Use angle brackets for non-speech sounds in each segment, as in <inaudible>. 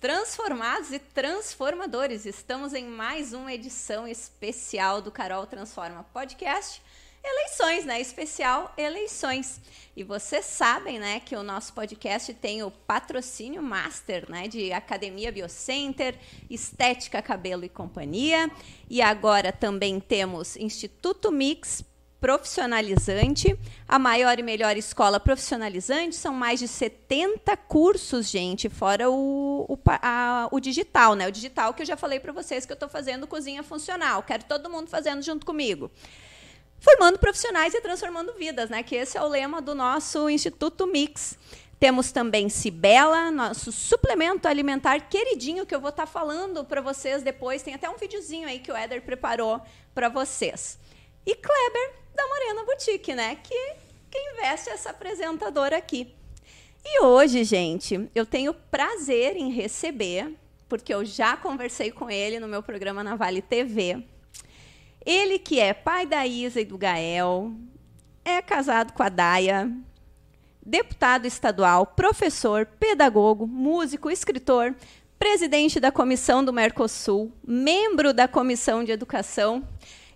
transformados e transformadores. Estamos em mais uma edição especial do Carol Transforma Podcast. Eleições, né? Especial eleições. E vocês sabem, né, que o nosso podcast tem o patrocínio master, né, de Academia Biocenter, Estética Cabelo e Companhia. E agora também temos Instituto Mix profissionalizante, a maior e melhor escola profissionalizante, são mais de 70 cursos, gente, fora o, o, a, o digital, né? O digital que eu já falei para vocês que eu estou fazendo cozinha funcional, quero todo mundo fazendo junto comigo. Formando profissionais e transformando vidas, né? Que esse é o lema do nosso Instituto Mix. Temos também Cibela, nosso suplemento alimentar queridinho, que eu vou estar tá falando para vocês depois. Tem até um videozinho aí que o Éder preparou para vocês. E Kleber, da Morena Boutique, né? Que, que investe essa apresentadora aqui. E hoje, gente, eu tenho prazer em receber, porque eu já conversei com ele no meu programa na Vale TV. Ele que é pai da Isa e do Gael, é casado com a Daia, deputado estadual, professor, pedagogo, músico, escritor, presidente da comissão do Mercosul, membro da comissão de educação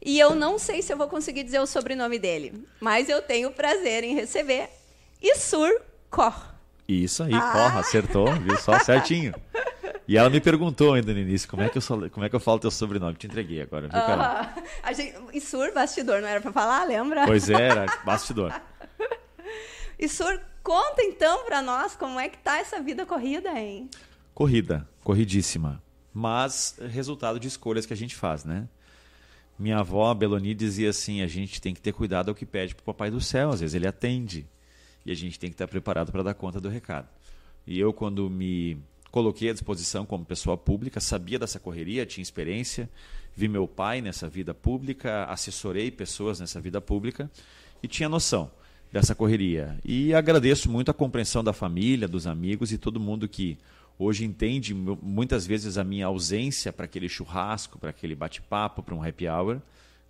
e eu não sei se eu vou conseguir dizer o sobrenome dele, mas eu tenho o prazer em receber Isur Kor. Isso aí, ah. Corra, acertou, viu só certinho. E ela me perguntou ainda no início como é que eu, sou, como é que eu falo teu sobrenome. Te entreguei agora, viu, cara? Uh, gente, Isur, bastidor, não era para falar, lembra? Pois é, era, bastidor. <laughs> Isur, conta então para nós como é que tá essa vida corrida, hein? Corrida, corridíssima. Mas resultado de escolhas que a gente faz, né? Minha avó, Beloni, dizia assim: a gente tem que ter cuidado ao que pede para o Papai do Céu. Às vezes ele atende e a gente tem que estar preparado para dar conta do recado. E eu, quando me coloquei à disposição como pessoa pública, sabia dessa correria, tinha experiência, vi meu pai nessa vida pública, assessorei pessoas nessa vida pública e tinha noção dessa correria. E agradeço muito a compreensão da família, dos amigos e todo mundo que hoje entende muitas vezes a minha ausência para aquele churrasco, para aquele bate-papo, para um happy hour,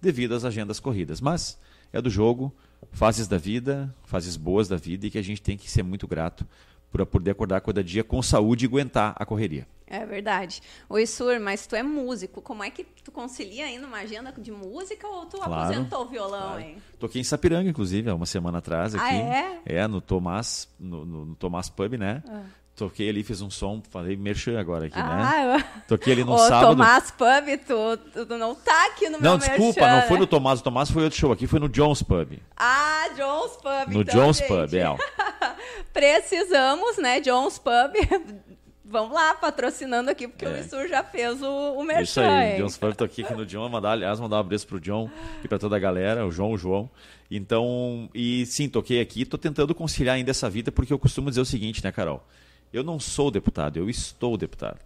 devido às agendas corridas. Mas é do jogo, fases da vida, fases boas da vida e que a gente tem que ser muito grato por poder acordar cada dia com saúde e aguentar a correria. É verdade. Oi, Sur, mas tu é músico. Como é que tu concilia ainda uma agenda de música ou tu claro, aposentou o violão, claro. hein? Toquei em Sapiranga, inclusive, há uma semana atrás. Ah, aqui. Ah, é? É, no Tomás, no, no, no Tomás Pub, né? Ah. Toquei ali, fiz um som, falei merchan agora aqui, né? ah, né? Eu... Toquei ali no <laughs> Ô, sábado. Tomás Pub, tu, tu, não tá aqui no não, meu desculpa, merchan, não foi no Tomás. O Tomás foi outro show. Aqui foi no Jones Pub. Ah, Jones Pub. No então, Jones gente. Pub, é. <laughs> Precisamos, né, Jones Pub. <laughs> Vamos lá, patrocinando aqui, porque é. o Issur já fez o, o merchan. Isso aí, Jones Pub, tô aqui, aqui no John. Mandar, aliás, mandar um abraço pro John e pra toda a galera, o João, o João. Então, e sim, toquei aqui. Tô tentando conciliar ainda essa vida, porque eu costumo dizer o seguinte, né, Carol? Eu não sou deputado, eu estou deputado.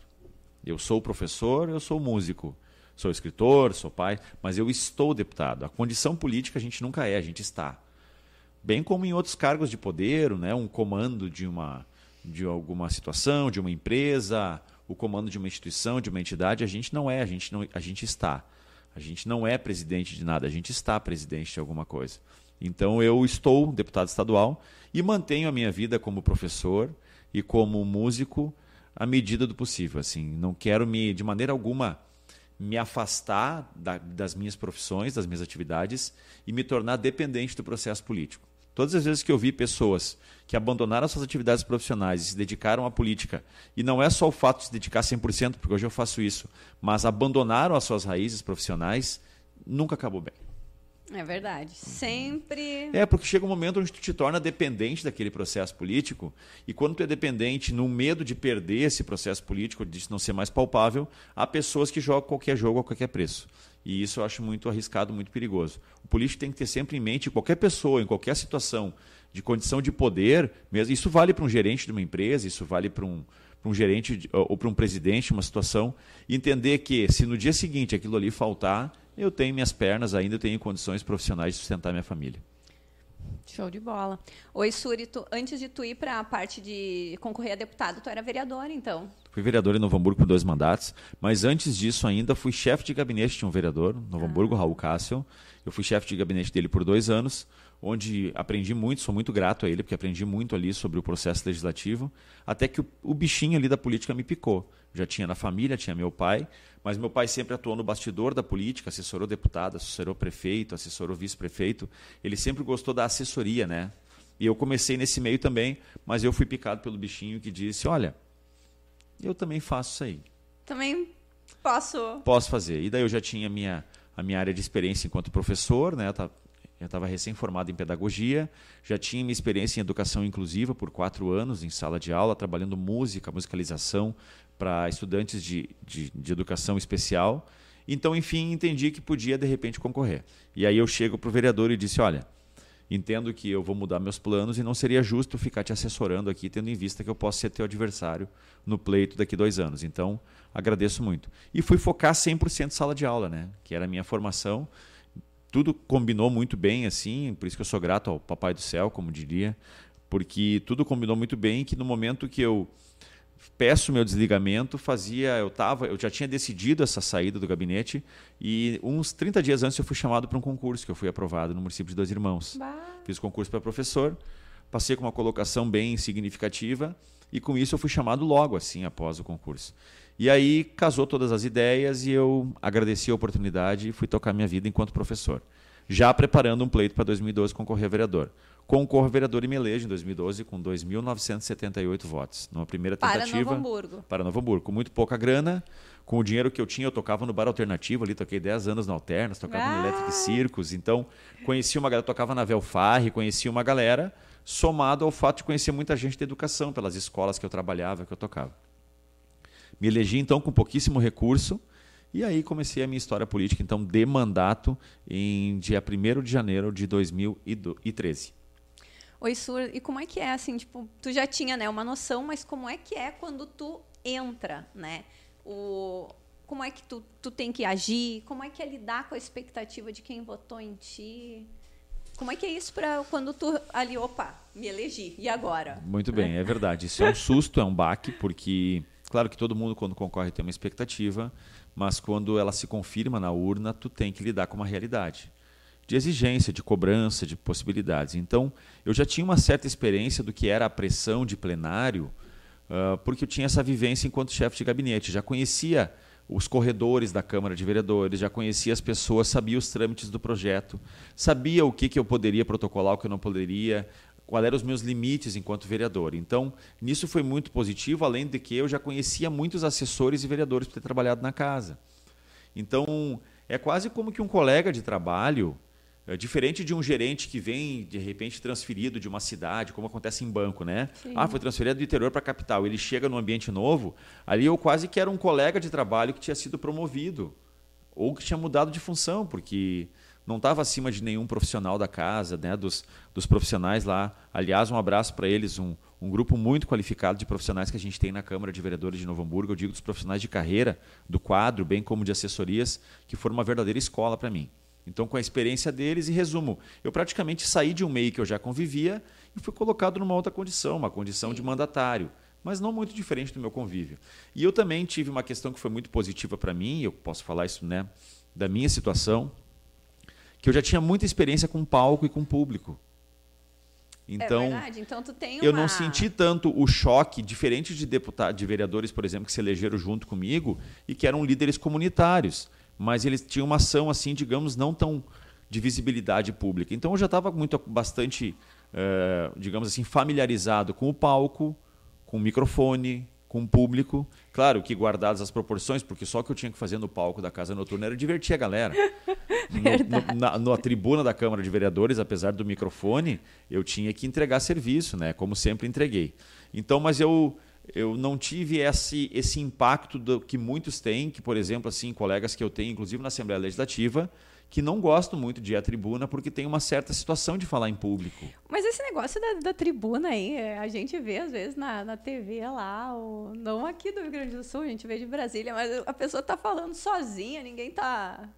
Eu sou professor, eu sou músico. Sou escritor, sou pai, mas eu estou deputado. A condição política a gente nunca é, a gente está. Bem como em outros cargos de poder, né, um comando de uma de alguma situação, de uma empresa, o comando de uma instituição, de uma entidade, a gente não é, a gente não, a gente está. A gente não é presidente de nada, a gente está presidente de alguma coisa. Então eu estou deputado estadual e mantenho a minha vida como professor, e como músico à medida do possível. Assim, não quero me de maneira alguma me afastar da, das minhas profissões, das minhas atividades e me tornar dependente do processo político. Todas as vezes que eu vi pessoas que abandonaram suas atividades profissionais e se dedicaram à política, e não é só o fato de se dedicar 100%, porque hoje eu faço isso, mas abandonaram as suas raízes profissionais, nunca acabou bem. É verdade. Sempre. É, porque chega um momento onde tu te torna dependente daquele processo político, e quando tu é dependente, no medo de perder esse processo político, de não ser mais palpável, há pessoas que jogam qualquer jogo a qualquer preço. E isso eu acho muito arriscado, muito perigoso. O político tem que ter sempre em mente, qualquer pessoa, em qualquer situação de condição de poder, mesmo isso vale para um gerente de uma empresa, isso vale para um, para um gerente ou para um presidente, uma situação, entender que se no dia seguinte aquilo ali faltar, eu tenho minhas pernas ainda, eu tenho condições profissionais de sustentar minha família. Show de bola. Oi, Suri, tu, antes de tu ir para a parte de concorrer a deputado, tu era vereador, então? Fui vereador em Novo Hamburgo por dois mandatos, mas antes disso ainda fui chefe de gabinete de um vereador, Novo ah. Hamburgo, Raul Cássio. Eu fui chefe de gabinete dele por dois anos. onde aprendi muito, sou muito grato a ele, porque aprendi muito ali sobre o processo legislativo, até que o, o bichinho ali da política me picou. Já tinha na família, tinha meu pai, mas meu pai sempre atuou no bastidor da política, assessorou deputado, assessorou prefeito, assessorou vice-prefeito. Ele sempre gostou da assessoria, né? E eu comecei nesse meio também, mas eu fui picado pelo bichinho que disse: Olha, eu também faço isso aí. Também posso. Posso fazer. E daí eu já tinha a minha, a minha área de experiência enquanto professor, né? Eu estava recém-formado em pedagogia, já tinha minha experiência em educação inclusiva por quatro anos em sala de aula, trabalhando música, musicalização para estudantes de, de, de educação especial. Então, enfim, entendi que podia de repente concorrer. E aí eu chego para o vereador e disse: Olha, entendo que eu vou mudar meus planos e não seria justo ficar te assessorando aqui, tendo em vista que eu posso ser teu adversário no pleito daqui dois anos. Então, agradeço muito. E fui focar 100% sala de aula, né? que era a minha formação. Tudo combinou muito bem, assim, por isso que eu sou grato ao Papai do Céu, como diria, porque tudo combinou muito bem que no momento que eu peço meu desligamento, fazia, eu tava, eu já tinha decidido essa saída do gabinete e uns 30 dias antes eu fui chamado para um concurso que eu fui aprovado no município de Dois Irmãos. Bah. Fiz concurso para professor, passei com uma colocação bem significativa e com isso eu fui chamado logo assim após o concurso. E aí casou todas as ideias e eu agradeci a oportunidade e fui tocar minha vida enquanto professor. Já preparando um pleito para 2012 concorrer a vereador concorre vereador e me elege em 2012 com 2.978 votos. Numa primeira tentativa. Para Novo Hamburgo. Para Novo Hamburgo. Com muito pouca grana, com o dinheiro que eu tinha, eu tocava no bar alternativo ali, toquei 10 anos na Alternas, tocava ah. no Electric Circus. Então, conheci uma galera, tocava na Velfarre, conheci uma galera, somado ao fato de conhecer muita gente de educação, pelas escolas que eu trabalhava, que eu tocava. Me elegi, então, com pouquíssimo recurso. E aí comecei a minha história política, então, de mandato, em dia 1 de janeiro de 2013. Oi, Sur, e como é que é, assim, tipo, tu já tinha, né, uma noção, mas como é que é quando tu entra, né? O, como é que tu, tu tem que agir? Como é que é lidar com a expectativa de quem votou em ti? Como é que é isso para quando tu ali, opa, me elegi, e agora? Muito bem, é verdade. Isso é um susto, é um baque, porque, claro que todo mundo quando concorre tem uma expectativa, mas quando ela se confirma na urna, tu tem que lidar com uma realidade de exigência, de cobrança, de possibilidades. Então, eu já tinha uma certa experiência do que era a pressão de plenário, uh, porque eu tinha essa vivência enquanto chefe de gabinete. Já conhecia os corredores da Câmara de Vereadores, já conhecia as pessoas, sabia os trâmites do projeto, sabia o que, que eu poderia protocolar, o que eu não poderia, quais eram os meus limites enquanto vereador. Então, nisso foi muito positivo, além de que eu já conhecia muitos assessores e vereadores por ter trabalhado na casa. Então, é quase como que um colega de trabalho é diferente de um gerente que vem, de repente, transferido de uma cidade, como acontece em banco, né? Sim. Ah, foi transferido do interior para a capital. Ele chega num ambiente novo, ali eu quase que era um colega de trabalho que tinha sido promovido ou que tinha mudado de função, porque não estava acima de nenhum profissional da casa, né? dos, dos profissionais lá. Aliás, um abraço para eles, um, um grupo muito qualificado de profissionais que a gente tem na Câmara de Vereadores de Novo Hamburgo. Eu digo dos profissionais de carreira, do quadro, bem como de assessorias, que foram uma verdadeira escola para mim. Então, com a experiência deles, e resumo, eu praticamente saí de um meio que eu já convivia e fui colocado numa outra condição, uma condição de mandatário, mas não muito diferente do meu convívio. E eu também tive uma questão que foi muito positiva para mim, eu posso falar isso né, da minha situação, que eu já tinha muita experiência com palco e com público. Então, é verdade. Então tu tem eu não senti tanto o choque, diferente de deputados, de vereadores, por exemplo, que se elegeram junto comigo e que eram líderes comunitários mas eles tinham uma ação assim, digamos, não tão de visibilidade pública. Então eu já estava muito bastante, é, digamos assim, familiarizado com o palco, com o microfone, com o público. Claro que guardadas as proporções, porque só o que eu tinha que fazer no palco da Casa Noturna era divertir a galera. <laughs> no, no, na, na tribuna da Câmara de Vereadores, apesar do microfone, eu tinha que entregar serviço, né? como sempre entreguei. Então, mas eu eu não tive esse, esse impacto do, que muitos têm, que, por exemplo, assim, colegas que eu tenho, inclusive na Assembleia Legislativa, que não gostam muito de ir à tribuna porque tem uma certa situação de falar em público. Mas esse negócio da, da tribuna aí, é, a gente vê às vezes na, na TV lá, ou, não aqui do Rio Grande do Sul, a gente vê de Brasília, mas a pessoa está falando sozinha, ninguém está.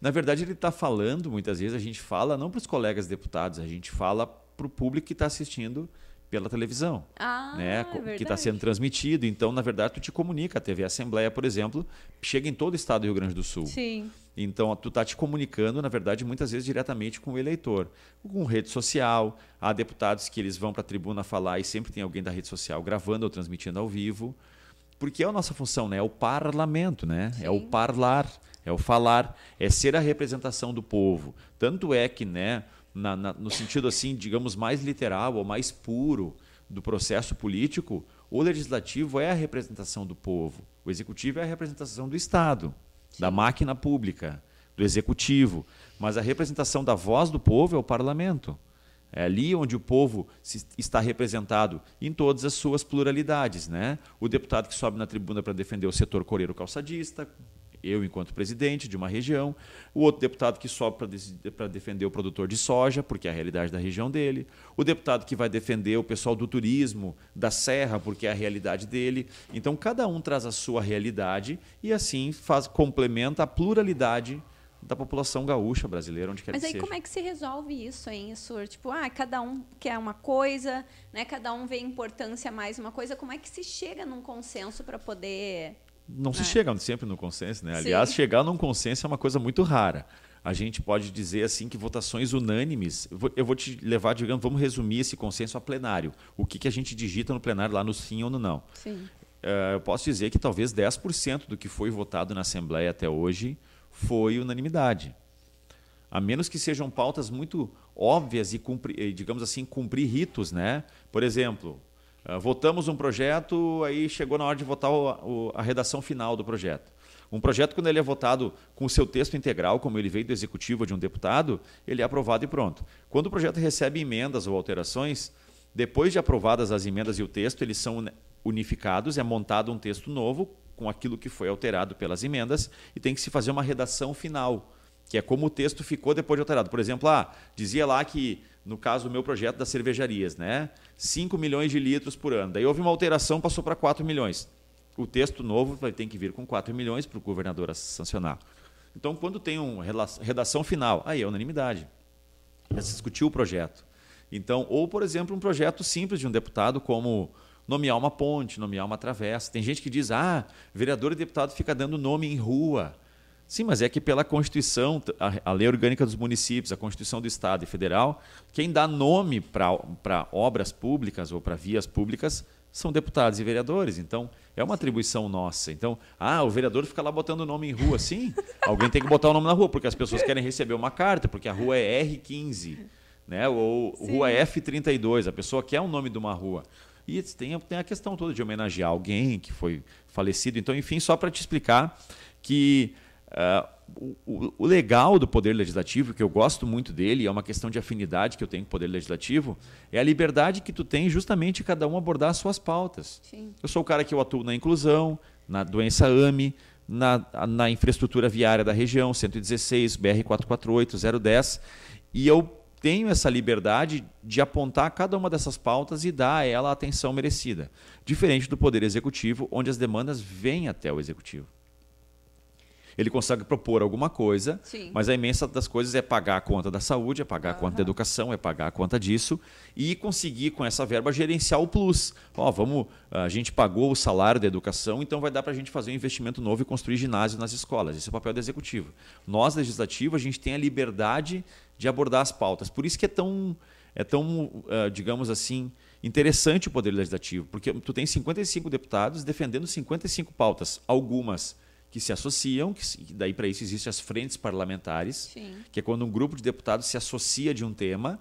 Na verdade, ele está falando, muitas vezes a gente fala não para os colegas deputados, a gente fala para o público que está assistindo pela televisão, ah, né, é que está sendo transmitido. Então, na verdade, tu te comunica. A TV Assembleia, por exemplo, chega em todo o estado do Rio Grande do Sul. Sim. Então, tu está te comunicando, na verdade, muitas vezes diretamente com o eleitor. Com rede social, há deputados que eles vão para a tribuna falar e sempre tem alguém da rede social gravando ou transmitindo ao vivo. Porque é a nossa função, né? É o parlamento, né? Sim. É o parlar, é o falar, é ser a representação do povo. Tanto é que, né, na, na, no sentido assim, digamos, mais literal ou mais puro do processo político, o legislativo é a representação do povo, o executivo é a representação do Estado, Sim. da máquina pública, do executivo, mas a representação da voz do povo é o parlamento. É ali onde o povo está representado em todas as suas pluralidades. Né? O deputado que sobe na tribuna para defender o setor coreiro calçadista, eu enquanto presidente de uma região, o outro deputado que sobe para defender o produtor de soja, porque é a realidade da região dele, o deputado que vai defender o pessoal do turismo, da serra, porque é a realidade dele. Então, cada um traz a sua realidade e assim faz complementa a pluralidade da população gaúcha brasileira, onde quer Mas que aí seja. como é que se resolve isso, hein, Sur? Tipo, ah, cada um quer uma coisa, né? Cada um vê importância mais uma coisa. Como é que se chega num consenso para poder não se é. chega sempre no consenso, né? Aliás, Sim. chegar num consenso é uma coisa muito rara. A gente pode dizer assim que votações unânimes. Eu vou te levar, digamos, vamos resumir esse consenso a plenário. O que, que a gente digita no plenário lá no sim ou no não. Sim. Uh, eu posso dizer que talvez 10% do que foi votado na Assembleia até hoje foi unanimidade. A menos que sejam pautas muito óbvias e, cumprir, digamos assim, cumprir ritos, né? Por exemplo, Uh, votamos um projeto, aí chegou na hora de votar o, o, a redação final do projeto. Um projeto, quando ele é votado com o seu texto integral, como ele veio do executivo de um deputado, ele é aprovado e pronto. Quando o projeto recebe emendas ou alterações, depois de aprovadas as emendas e o texto, eles são unificados, é montado um texto novo com aquilo que foi alterado pelas emendas e tem que se fazer uma redação final, que é como o texto ficou depois de alterado. Por exemplo, ah, dizia lá que no caso, o meu projeto das cervejarias, né? 5 milhões de litros por ano. Daí houve uma alteração, passou para 4 milhões. O texto novo vai ter que vir com 4 milhões para o governador sancionar. Então, quando tem uma redação final, aí é unanimidade. Já se discutiu o projeto. Então, ou, por exemplo, um projeto simples de um deputado, como nomear uma ponte, nomear uma travessa. Tem gente que diz, ah, vereador e deputado fica dando nome em rua. Sim, mas é que pela Constituição, a, a, Lei Orgânica dos Municípios, a Constituição do Estado e Federal, quem dá nome para obras públicas ou para vias públicas são deputados e vereadores. Então, é uma atribuição nossa. Então, ah, o vereador fica lá botando o nome em rua, sim. <laughs> Alguém tem que botar o nome na rua, porque as pessoas querem receber uma carta, porque a rua é R15, né? ou sim. rua F32, a pessoa quer o nome de uma rua. E tem, tem a questão toda de homenagear alguém que foi falecido. Então, enfim, só para te explicar que Uh, o, o, legal do poder legislativo, que eu gosto muito dele, é uma questão de afinidade que eu tenho com o poder legislativo, é a liberdade que tu tem justamente cada um abordar as suas pautas. Sim. Eu sou o cara que eu atuo na inclusão, na doença AME, na, na infraestrutura viária da região, 116, BR-448, 010, e eu tenho essa liberdade de apontar cada uma dessas pautas e dar a ela a atenção merecida. Diferente do Poder Executivo, onde as demandas vêm até o Executivo ele consegue propor alguma coisa, Sim. mas a imensa das coisas é pagar a conta da saúde, é pagar uhum. a conta da educação, é pagar a conta disso e conseguir com essa verba gerenciar o plus. Ó, vamos, a gente pagou o salário da educação, então vai dar para a gente fazer um investimento novo e construir ginásio nas escolas. Esse é o papel do executivo. Nós, legislativo, a gente tem a liberdade de abordar as pautas. Por isso que é tão, é tão digamos assim, interessante o poder legislativo, porque tu tem 55 deputados defendendo 55 pautas, algumas que se associam, que daí para isso existem as frentes parlamentares, Sim. que é quando um grupo de deputados se associa de um tema,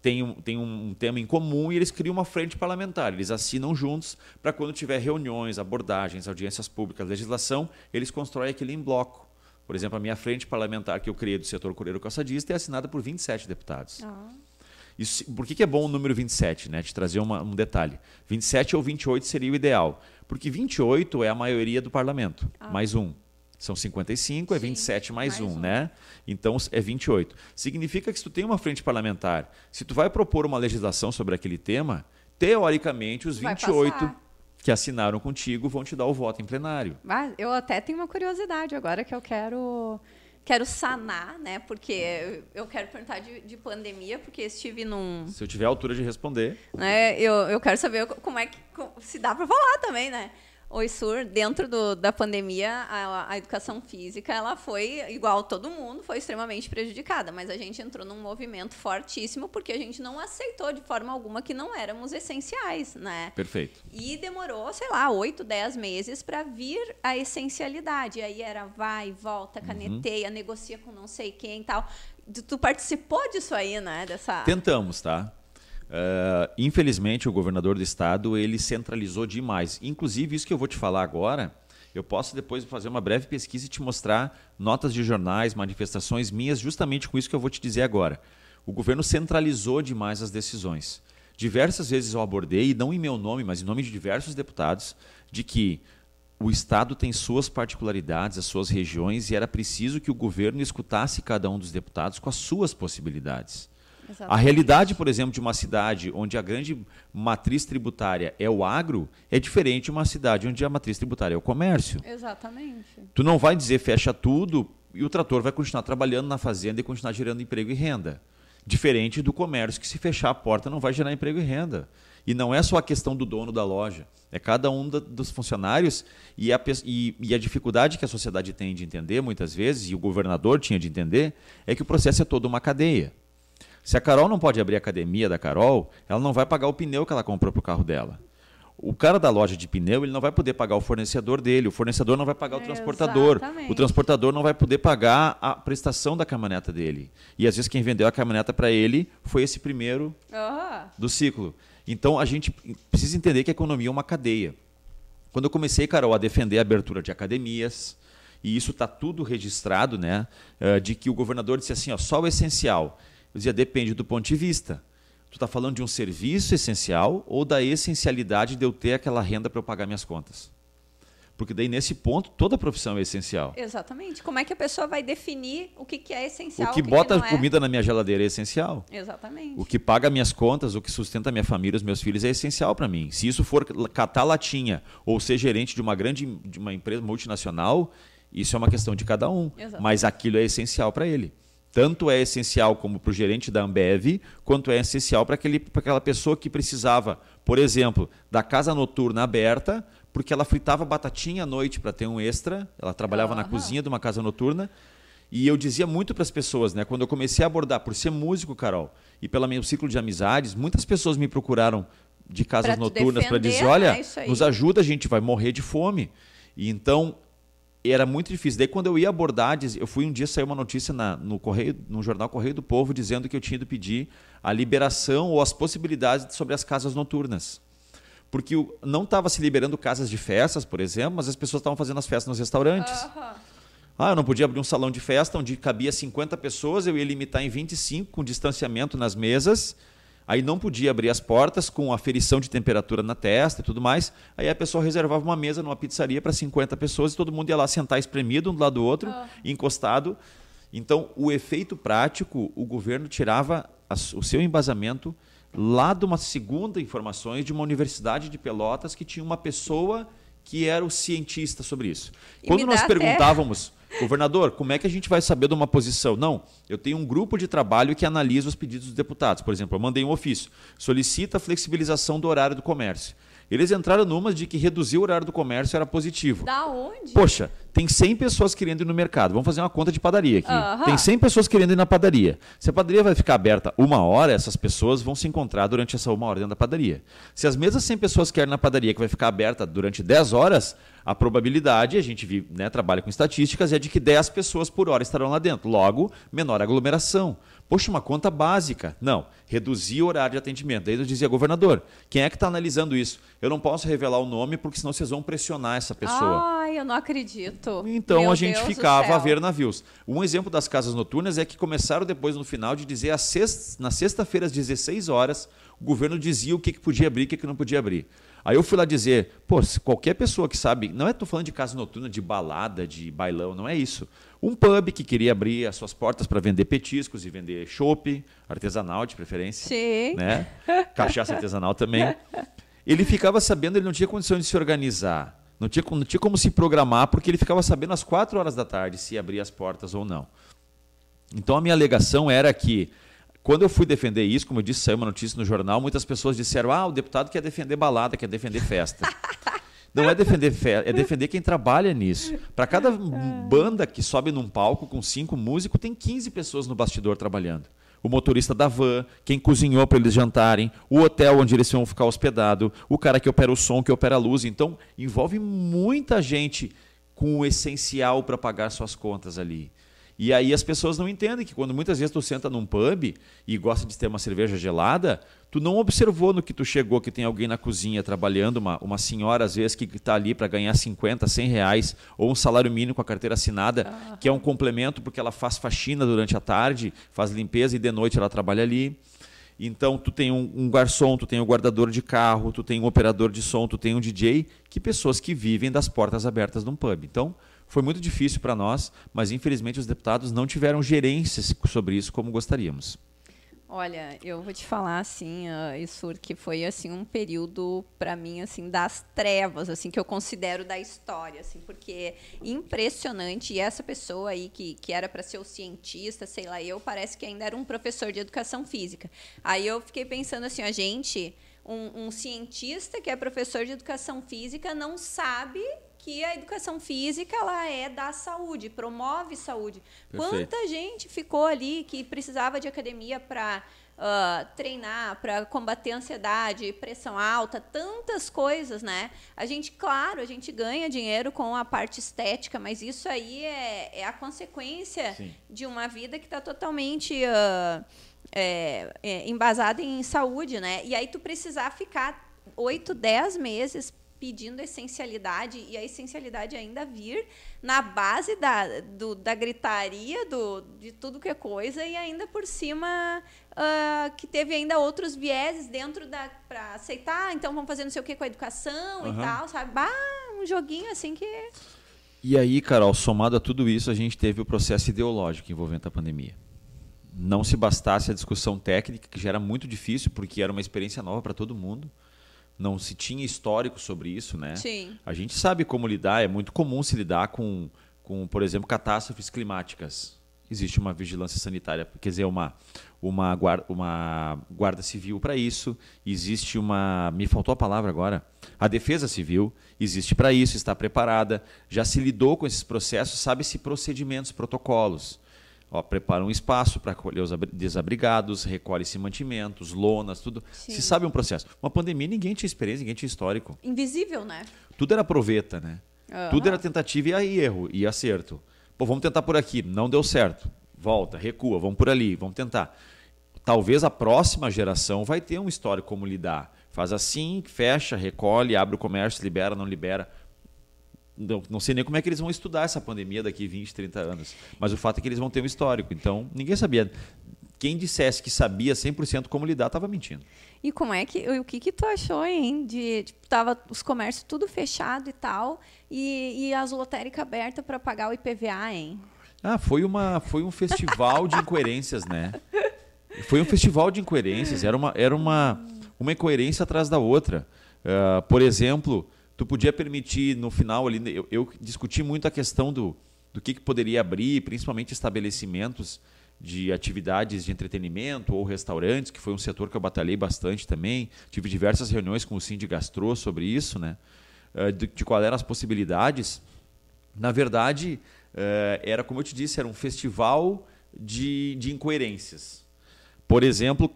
tem um, tem um tema em comum e eles criam uma frente parlamentar. Eles assinam juntos para quando tiver reuniões, abordagens, audiências públicas, legislação, eles constroem aquilo em bloco. Por exemplo, a minha frente parlamentar que eu criei do setor coreiro calçadista é assinada por 27 deputados. Ah. Isso, por que, que, é bom o número 27? Né? Te trazer uma, um detalhe. 27 ou 28 seria o ideal. Porque 28 é a maioria do parlamento, ah. mais um. São 55, Sim, é 27 mais, mais um, um, né? Então é 28. Significa que se tu tem uma frente parlamentar, se tu vai propor uma legislação sobre aquele tema, teoricamente os 28 que assinaram contigo vão te dar o voto em plenário. eu até tenho uma curiosidade agora que eu quero quero sanar, né? Porque eu quero perguntar de, de pandemia, porque estive num. Se eu tiver a altura de responder. Né, eu, eu quero saber como é que. Se dá para falar também, né? Oi, Sur, dentro do, da pandemia, a, a, educação física ela foi, igual todo mundo, foi extremamente prejudicada, mas a gente entrou num movimento fortíssimo porque a gente não aceitou de forma alguma que não éramos essenciais, né? Perfeito. E demorou, sei lá, oito, dez meses para vir a essencialidade. E aí era vai, volta, uhum. caneteia, uhum. negocia com não sei quem e tal. Tu, tu participou disso aí, né? Dessa... Tentamos, tá? Uh, infelizmente, o governador do estado ele centralizou demais. Inclusive, isso que eu vou te falar agora, eu posso depois fazer uma breve pesquisa e te mostrar notas de jornais, manifestações minhas, justamente com isso que eu vou te dizer agora. O governo centralizou demais as decisões. Diversas vezes eu abordei, e não em meu nome, mas em nome de diversos deputados, de que o Estado tem suas particularidades, as suas regiões, e era preciso que o governo escutasse cada um dos deputados com as suas possibilidades. A realidade, por exemplo, de uma cidade onde a grande matriz tributária é o agro, é diferente de uma cidade onde a matriz tributária é o comércio. Exatamente. Tu não vai dizer fecha tudo e o trator vai continuar trabalhando na fazenda e continuar gerando emprego e renda. Diferente do comércio, que se fechar a porta não vai gerar emprego e renda. E não é só a questão do dono da loja, é cada um da, dos funcionários e a, e, e a dificuldade que a sociedade tem de entender, muitas vezes, e o governador tinha de entender, é que o processo é todo uma cadeia. Se a Carol não pode abrir a academia da Carol, ela não vai pagar o pneu que ela comprou para o carro dela. O cara da loja de pneu ele não vai poder pagar o fornecedor dele, o fornecedor não vai pagar o transportador, Exatamente. o transportador não vai poder pagar a prestação da caminhoneta dele. E às vezes quem vendeu a caminhoneta para ele foi esse primeiro uhum. do ciclo. Então a gente precisa entender que a economia é uma cadeia. Quando eu comecei, Carol, a defender a abertura de academias, e isso está tudo registrado, né, eh, de que o governador disse assim, ó, só o essencial. Eu dizia, depende do ponto de vista. Tu está falando de um serviço essencial ou da essencialidade de eu ter aquela renda para eu pagar minhas contas? Porque daí, nesse ponto, toda profissão é essencial. Exatamente. Como é que a pessoa vai definir o que, que é essencial? O que, o que bota que é? comida na minha geladeira é essencial. Exatamente. O que paga minhas contas, o que sustenta a minha família, os meus filhos, é essencial para mim. Se isso for catar latinha ou ser gerente de uma grande de uma empresa multinacional, isso é uma questão de cada um. Exatamente. Mas aquilo é essencial para ele tanto é essencial como para o gerente da Ambev, quanto é essencial para aquela pessoa que precisava, por exemplo, da casa noturna aberta, porque ela fritava batatinha à noite para ter um extra, ela trabalhava uhum. na cozinha de uma casa noturna. E eu dizia muito para as pessoas, né, quando eu comecei a abordar, por ser músico, Carol, e pelo meu ciclo de amizades, muitas pessoas me procuraram de casas pra noturnas para dizer: olha, né, nos ajuda, a gente vai morrer de fome. E então era muito difícil. Daí, quando eu ia abordar, eu fui um dia saiu uma notícia na, no correio, no jornal Correio do Povo dizendo que eu tinha ido pedir a liberação ou as possibilidades sobre as casas noturnas. Porque não estava se liberando casas de festas, por exemplo, mas as pessoas estavam fazendo as festas nos restaurantes. Uhum. Ah, eu não podia abrir um salão de festa onde cabia 50 pessoas, eu ia limitar em 25 com distanciamento nas mesas Aí não podia abrir as portas com aferição de temperatura na testa e tudo mais. Aí a pessoa reservava uma mesa numa pizzaria para 50 pessoas e todo mundo ia lá sentar espremido um do lado do outro, oh. encostado. Então, o efeito prático, o governo tirava o seu embasamento lá de uma segunda informações de uma universidade de Pelotas que tinha uma pessoa que era o cientista sobre isso. E Quando nós perguntávamos Governador, como é que a gente vai saber de uma posição? Não, eu tenho um grupo de trabalho que analisa os pedidos dos deputados. Por exemplo, eu mandei um ofício, solicita a flexibilização do horário do comércio. Eles entraram numa de que reduzir o horário do comércio era positivo. Da onde? Poxa, tem 100 pessoas querendo ir no mercado. Vamos fazer uma conta de padaria aqui. Tem 100 pessoas querendo ir na padaria. Se a padaria vai ficar aberta uma hora, essas pessoas vão se encontrar durante essa uma hora dentro da padaria. Se as mesmas 100 pessoas querem na padaria que vai ficar aberta durante 10 horas, a probabilidade, a gente né, trabalha com estatísticas, é de que 10 pessoas por hora estarão lá dentro. Logo, menor aglomeração. Poxa, uma conta básica. Não, reduzir o horário de atendimento. Daí eu dizia, governador, quem é que está analisando isso? Eu não posso revelar o nome porque senão vocês vão pressionar essa pessoa. Ai, eu não acredito. Então Meu a gente Deus ficava a ver navios. Um exemplo das casas noturnas é que começaram depois no final de dizer sexta, na sexta-feira às 16 horas, o governo dizia o que, que podia abrir e o que, que não podia abrir. Aí eu fui lá dizer, pô, qualquer pessoa que sabe, não é tô falando de casa noturna, de balada, de bailão, não é isso. Um pub que queria abrir as suas portas para vender petiscos e vender chopp, artesanal de preferência, Sim. né? Cachaça artesanal também. Ele ficava sabendo, ele não tinha condição de se organizar Não tinha, não tinha como se programar, porque ele ficava sabendo às 4 horas da tarde se abrir as portas ou não. Então a minha alegação era que, quando eu fui defender isso, como eu disse, saiu uma notícia no jornal, muitas pessoas disseram: ah, o deputado quer defender balada, quer defender festa. <laughs> Não é defender festa, é defender quem trabalha nisso. Para cada banda que sobe num palco com cinco músicos, tem 15 pessoas no bastidor trabalhando o motorista da van, quem cozinhou para eles jantarem, o hotel onde eles vão ficar hospedados, o cara que opera o som, que opera a luz. Então, envolve muita gente com o essencial para pagar suas contas ali. E aí as pessoas não entendem que quando muitas vezes tu senta num pub e gosta de ter uma cerveja gelada, tu não observou no que tu chegou que tem alguém na cozinha trabalhando, uma, uma senhora às vezes que está ali para ganhar 50, 100 reais, ou um salário mínimo com a carteira assinada, ah. que é um complemento porque ela faz faxina durante a tarde, faz limpeza e de noite ela trabalha ali. Então, tu tem um, um, garçom, tu tem um guardador de carro, tu tem um operador de som, tu tem um DJ, que pessoas que vivem das portas abertas de um pub. Então, foi muito difícil para nós, mas infelizmente os deputados não tiveram gerência sobre isso como gostaríamos. Olha, eu vou te falar assim, uh, Isur, que foi assim um período para mim assim das trevas, assim que eu considero da história, assim, porque é impressionante e essa pessoa aí que, que era para ser o cientista, sei lá, eu parece que ainda era um professor de educação física. Aí eu fiquei pensando assim, a gente, um, um cientista que é professor de educação física não sabe que a educação física ela é da saúde, promove saúde. Perfeito. Quanta gente ficou ali que precisava de academia para uh, ah, treinar, para combater ansiedade, pressão alta, tantas coisas, né? A gente, claro, a gente ganha dinheiro com a parte estética, mas isso aí é, é a consequência Sim. de uma vida que está totalmente uh, é, é, embasada em saúde, né? E aí tu precisar ficar oito, dez meses pedindo essencialidade e a essencialidade ainda vir na base da, do, da gritaria, do, de tudo que é coisa, e ainda por cima uh, que teve ainda outros vieses dentro da. para aceitar, então vamos fazer não sei o que com a educação uhum. e tal, sabe? Bah, um joguinho assim que. E aí, Carol, somado a tudo isso, a gente teve o processo ideológico envolvendo a pandemia. Não se bastasse a discussão técnica, que já era muito difícil, porque era uma experiência nova para todo mundo não se tinha histórico sobre isso, né? Sim. A gente sabe como lidar, é muito comum se lidar com, com por exemplo, catástrofes climáticas. Existe uma vigilância sanitária, quer dizer, uma, uma, guarda, uma guarda civil para isso. Existe uma. Me faltou a palavra agora. A defesa civil existe para isso, está preparada. Já se lidou com esses processos, sabe-se procedimentos, protocolos. Ó, prepara um espaço para acolher os desabrigados, recolhe-se mantimentos, lonas, tudo. Sim. Se sabe um processo. Uma pandemia, ninguém tinha experiência, ninguém tinha histórico. Invisível, né? Tudo era proveta, né? Uhum. Tudo era tentativa e erro e acerto. Pô, vamos tentar por aqui, não deu certo. Volta, recua, vamos por ali, vamos tentar. Talvez a próxima geração vai ter um histórico como lidar. Faz assim, fecha, recolhe, abre o comércio, libera, não libera não, não sei nem como é que eles vão estudar essa pandemia daqui 20, 30 anos. Mas o fato é que eles vão ter um histórico. Então, ninguém sabia. Quem dissesse que sabia 100% como lidar estava mentindo. E como é que o que que tu achou, hein? De tipo, tava os comércios tudo fechado e tal, e, e as lotéricas abertas para pagar o IPVA, hein? Ah, foi uma foi um festival de incoerências, né? Foi um festival de incoerências. Era uma era uma uma incoerência atrás da outra. Uh, por exemplo, tu podia permitir no final ali, eu, eu discuti muito a questão do, do que, que poderia abrir, principalmente estabelecimentos de atividades de entretenimento ou restaurantes, que foi um setor que eu batalhei bastante também. Tive diversas reuniões com o Cindy Gastro sobre isso, né? Eh, de, de quais eram as possibilidades. Na verdade, eh, era como eu te disse, era um festival de, de incoerências. Por exemplo,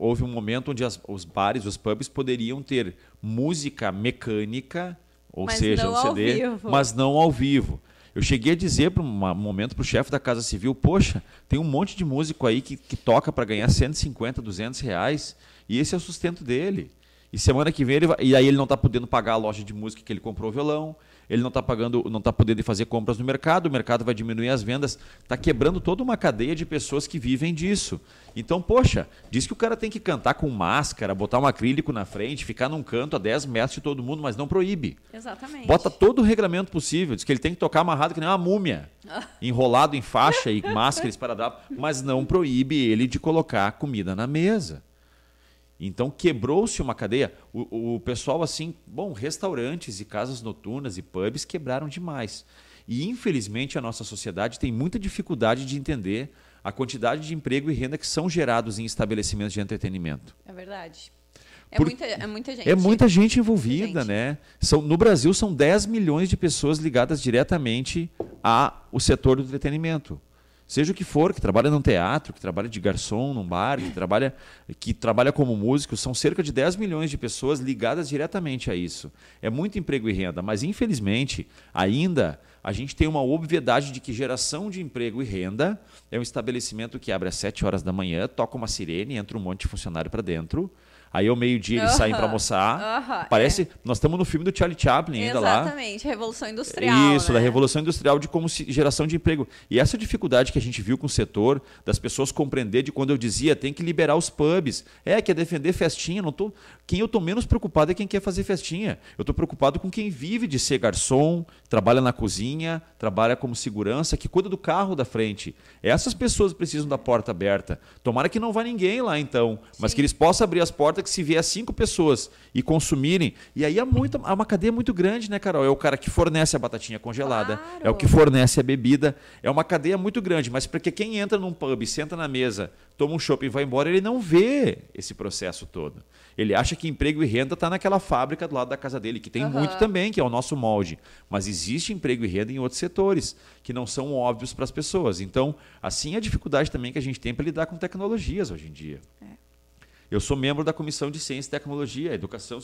houve um momento onde as, os bares, os pubs poderiam ter música mecânica, ou mas seja, um CD, mas não ao vivo. Eu cheguei a dizer para um momento para o chefe da Casa Civil, poxa, tem um monte de músico aí que, que toca para ganhar 150, 200 reais e esse é o sustento dele. E semana que vem ele vai, e aí ele não está podendo pagar a loja de música que ele comprou o violão, ele não está pagando, não está podendo fazer compras no mercado, o mercado vai diminuir as vendas, está quebrando toda uma cadeia de pessoas que vivem disso. Então, poxa, diz que o cara tem que cantar com máscara, botar um acrílico na frente, ficar num canto a 10 metros de todo mundo, mas não proíbe. Exatamente. Bota todo o regramento possível, diz que ele tem que tocar amarrado que nem uma múmia, <laughs> enrolado em faixa e máscara, esparadrapo, mas não proíbe ele de colocar comida na mesa. Então quebrou-se uma cadeia. O, o pessoal, assim, bom, restaurantes e casas noturnas e pubs quebraram demais. E infelizmente a nossa sociedade tem muita dificuldade de entender a quantidade de emprego e renda que são gerados em estabelecimentos de entretenimento. É verdade. É, Por... muita, é muita gente. É muita gente envolvida, gente. né? São, no Brasil são 10 milhões de pessoas ligadas diretamente ao setor do entretenimento. Seja o que for, que trabalha num teatro, que trabalha de garçom num bar, que trabalha, que trabalha como músico, são cerca de 10 milhões de pessoas ligadas diretamente a isso. É muito emprego e renda, mas infelizmente ainda a gente tem uma obviedade de que geração de emprego e renda é um estabelecimento que abre às 7 horas da manhã, toca uma sirene, entra um monte de funcionário para dentro, Aí ao meio-dia eles uh -huh. saem para almoçar. Uh -huh, Parece. É. Nós estamos no filme do Charlie Chaplin ainda Exatamente, lá. Exatamente, Revolução Industrial. Isso, né? da Revolução Industrial de como se, geração de emprego. E essa dificuldade que a gente viu com o setor, das pessoas compreender de quando eu dizia tem que liberar os pubs. É, quer defender festinha. Não tô... Quem eu estou menos preocupado é quem quer fazer festinha. Eu estou preocupado com quem vive de ser garçom, trabalha na cozinha, trabalha como segurança, que cuida do carro da frente. Essas pessoas precisam da porta aberta. Tomara que não vá ninguém lá então, mas Sim. que eles possam abrir as portas que se vier cinco pessoas e consumirem. E aí há, muito, há uma cadeia muito grande, né, Carol? É o cara que fornece a batatinha congelada, claro. é o que fornece a bebida. É uma cadeia muito grande, mas porque quem entra num pub, senta na mesa, toma um chopp e vai embora, ele não vê esse processo todo. Ele acha que emprego e renda está naquela fábrica do lado da casa dele, que tem uhum. muito também, que é o nosso molde. Mas existe emprego e renda em outros setores, que não são óbvios para as pessoas. Então, assim é a dificuldade também que a gente tem para lidar com tecnologias hoje em dia. É. Eu sou membro da Comissão de Ciência e Tecnologia, Educação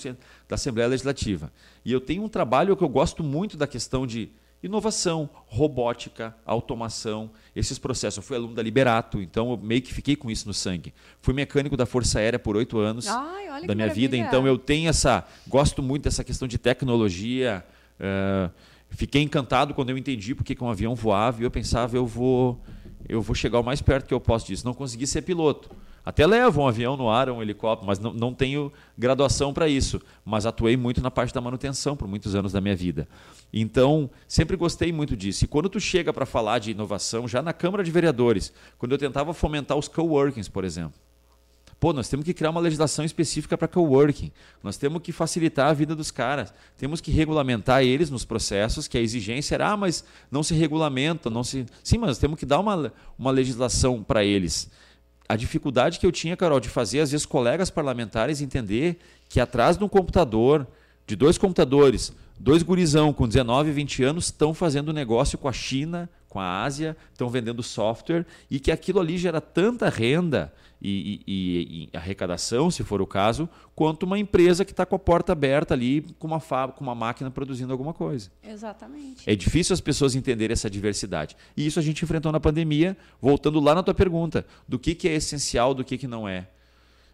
da Assembleia Legislativa. E eu tenho um trabalho que eu gosto muito da questão de inovação, robótica, automação, esses processos. Eu fui aluno da Liberato, então eu meio que fiquei com isso no sangue. Fui mecânico da Força Aérea por oito anos Ai, da minha maravilha. vida, então eu tenho essa, gosto muito dessa questão de tecnologia. Uh, fiquei encantado quando eu entendi porque que um avião voava e eu pensava eu vou, eu vou chegar o mais perto que eu posso disso. Não consegui ser piloto. Até levo um avião no ar, um helicóptero, mas não, não tenho graduação para isso. Mas atuei muito na parte da manutenção por muitos anos da minha vida. Então, sempre gostei muito disso. E quando tu chega para falar de inovação, já na Câmara de Vereadores, quando eu tentava fomentar os coworkings, por exemplo. Pô, nós temos que criar uma legislação específica para coworking. Nós temos que facilitar a vida dos caras. Temos que regulamentar eles nos processos, que a exigência era, ah, mas não se regulamenta, não se. Sim, mas temos que dar uma, uma legislação para eles a dificuldade que eu tinha, Carol, de fazer, às vezes, colegas parlamentares entender que atrás de um computador, de dois computadores, dois gurizão com 19, 20 anos estão fazendo negócio com a China, com a Ásia, estão vendendo software e que aquilo ali gera tanta renda e, e, e, arrecadação, se for o caso, quanto uma empresa que está com a porta aberta ali, com uma fábrica, com uma máquina produzindo alguma coisa. Exatamente. É difícil as pessoas entenderem essa diversidade. E isso a gente enfrentou na pandemia, voltando lá na tua pergunta, do que, que é essencial, do que, que não é.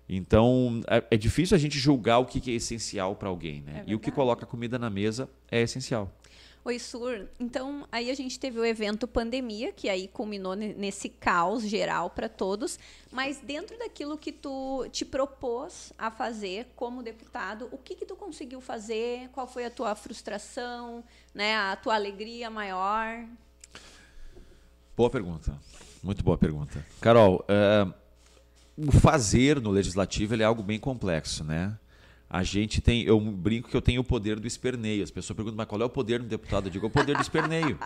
Então, é, é difícil a gente julgar o que, que é essencial para alguém. Né? É e o que coloca comida na mesa é essencial. Oi, Sur. Então, aí a gente teve o evento pandemia, que aí culminou nesse caos geral para todos. Mas dentro daquilo que tu te propôs a fazer como deputado, o que que tu conseguiu fazer? Qual foi a tua frustração, né? A tua alegria maior? Boa pergunta. Muito boa pergunta. Carol, uh, o fazer no legislativo é algo bem complexo, né? A gente tem, eu brinco que eu tenho o poder do esperneio. As pessoas perguntam, mas qual é o poder do deputado? Eu digo, é o poder do esperneio.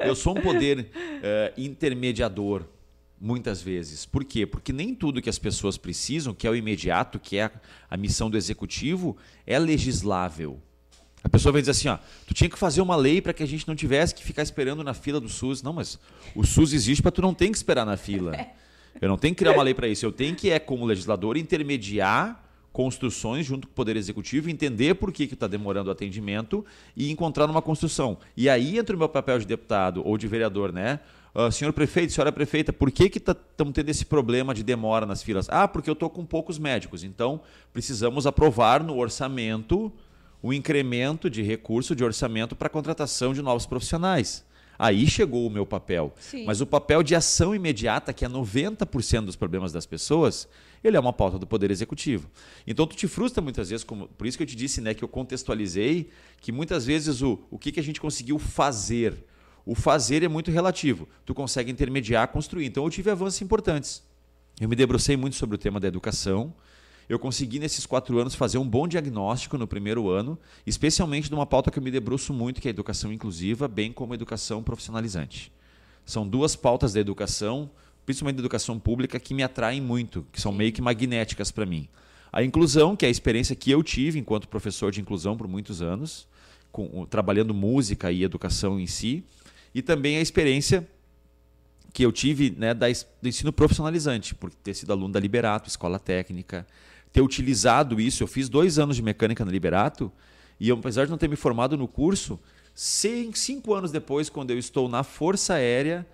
eu sou um poder uh, intermediador, muitas vezes. Por quê? Porque nem tudo que as pessoas precisam, que é o imediato, que é a, a missão do executivo, é legislável. A pessoa vem dizer assim, ó, tu tinha que fazer uma lei para que a gente não tivesse que ficar esperando na fila do SUS. Não, mas o SUS existe para tu não ter que esperar na fila. Eu não tenho que criar uma lei para isso. Eu tenho que, é, como legislador, intermediar construções junto com o Poder Executivo, entender por que está demorando o atendimento e encontrar uma construção. E aí entra o meu papel de deputado ou de vereador, né? Uh, senhor prefeito, senhora prefeita, por que estamos tá, tendo esse problema de demora nas filas? Ah, porque eu estou com poucos médicos. Então, precisamos aprovar no orçamento o incremento de recurso de orçamento para a contratação de novos profissionais. Aí chegou o meu papel. Sim. Mas o papel de ação imediata, que é 90% dos problemas das pessoas, ele é uma pauta do Poder Executivo. Então, tu te frustra muitas vezes, como, por isso que eu te disse né, que eu contextualizei, que muitas vezes o, o que, que a gente conseguiu fazer. O fazer é muito relativo. Tu consegue intermediar, construir. Então, eu tive avanços importantes. Eu me debrucei muito sobre o tema da educação. eu consegui nesses quatro anos fazer um bom diagnóstico no primeiro ano, especialmente de uma pauta que eu me debruço muito, que é a educação inclusiva, bem como a educação profissionalizante. São duas pautas da educação, principalmente da educação pública, que me atraem muito, que são meio que magnéticas para mim. A inclusão, que é a experiência que eu tive enquanto professor de inclusão por muitos anos, com, trabalhando música e educação em si, e também a experiência que eu tive né, da, do ensino profissionalizante, por ter sido aluno da Liberato, escola técnica, ter utilizado isso. Eu fiz dois anos de mecânica na Liberato e, eu, apesar de não ter me formado no curso, cinco anos depois, quando eu estou na Força Aérea,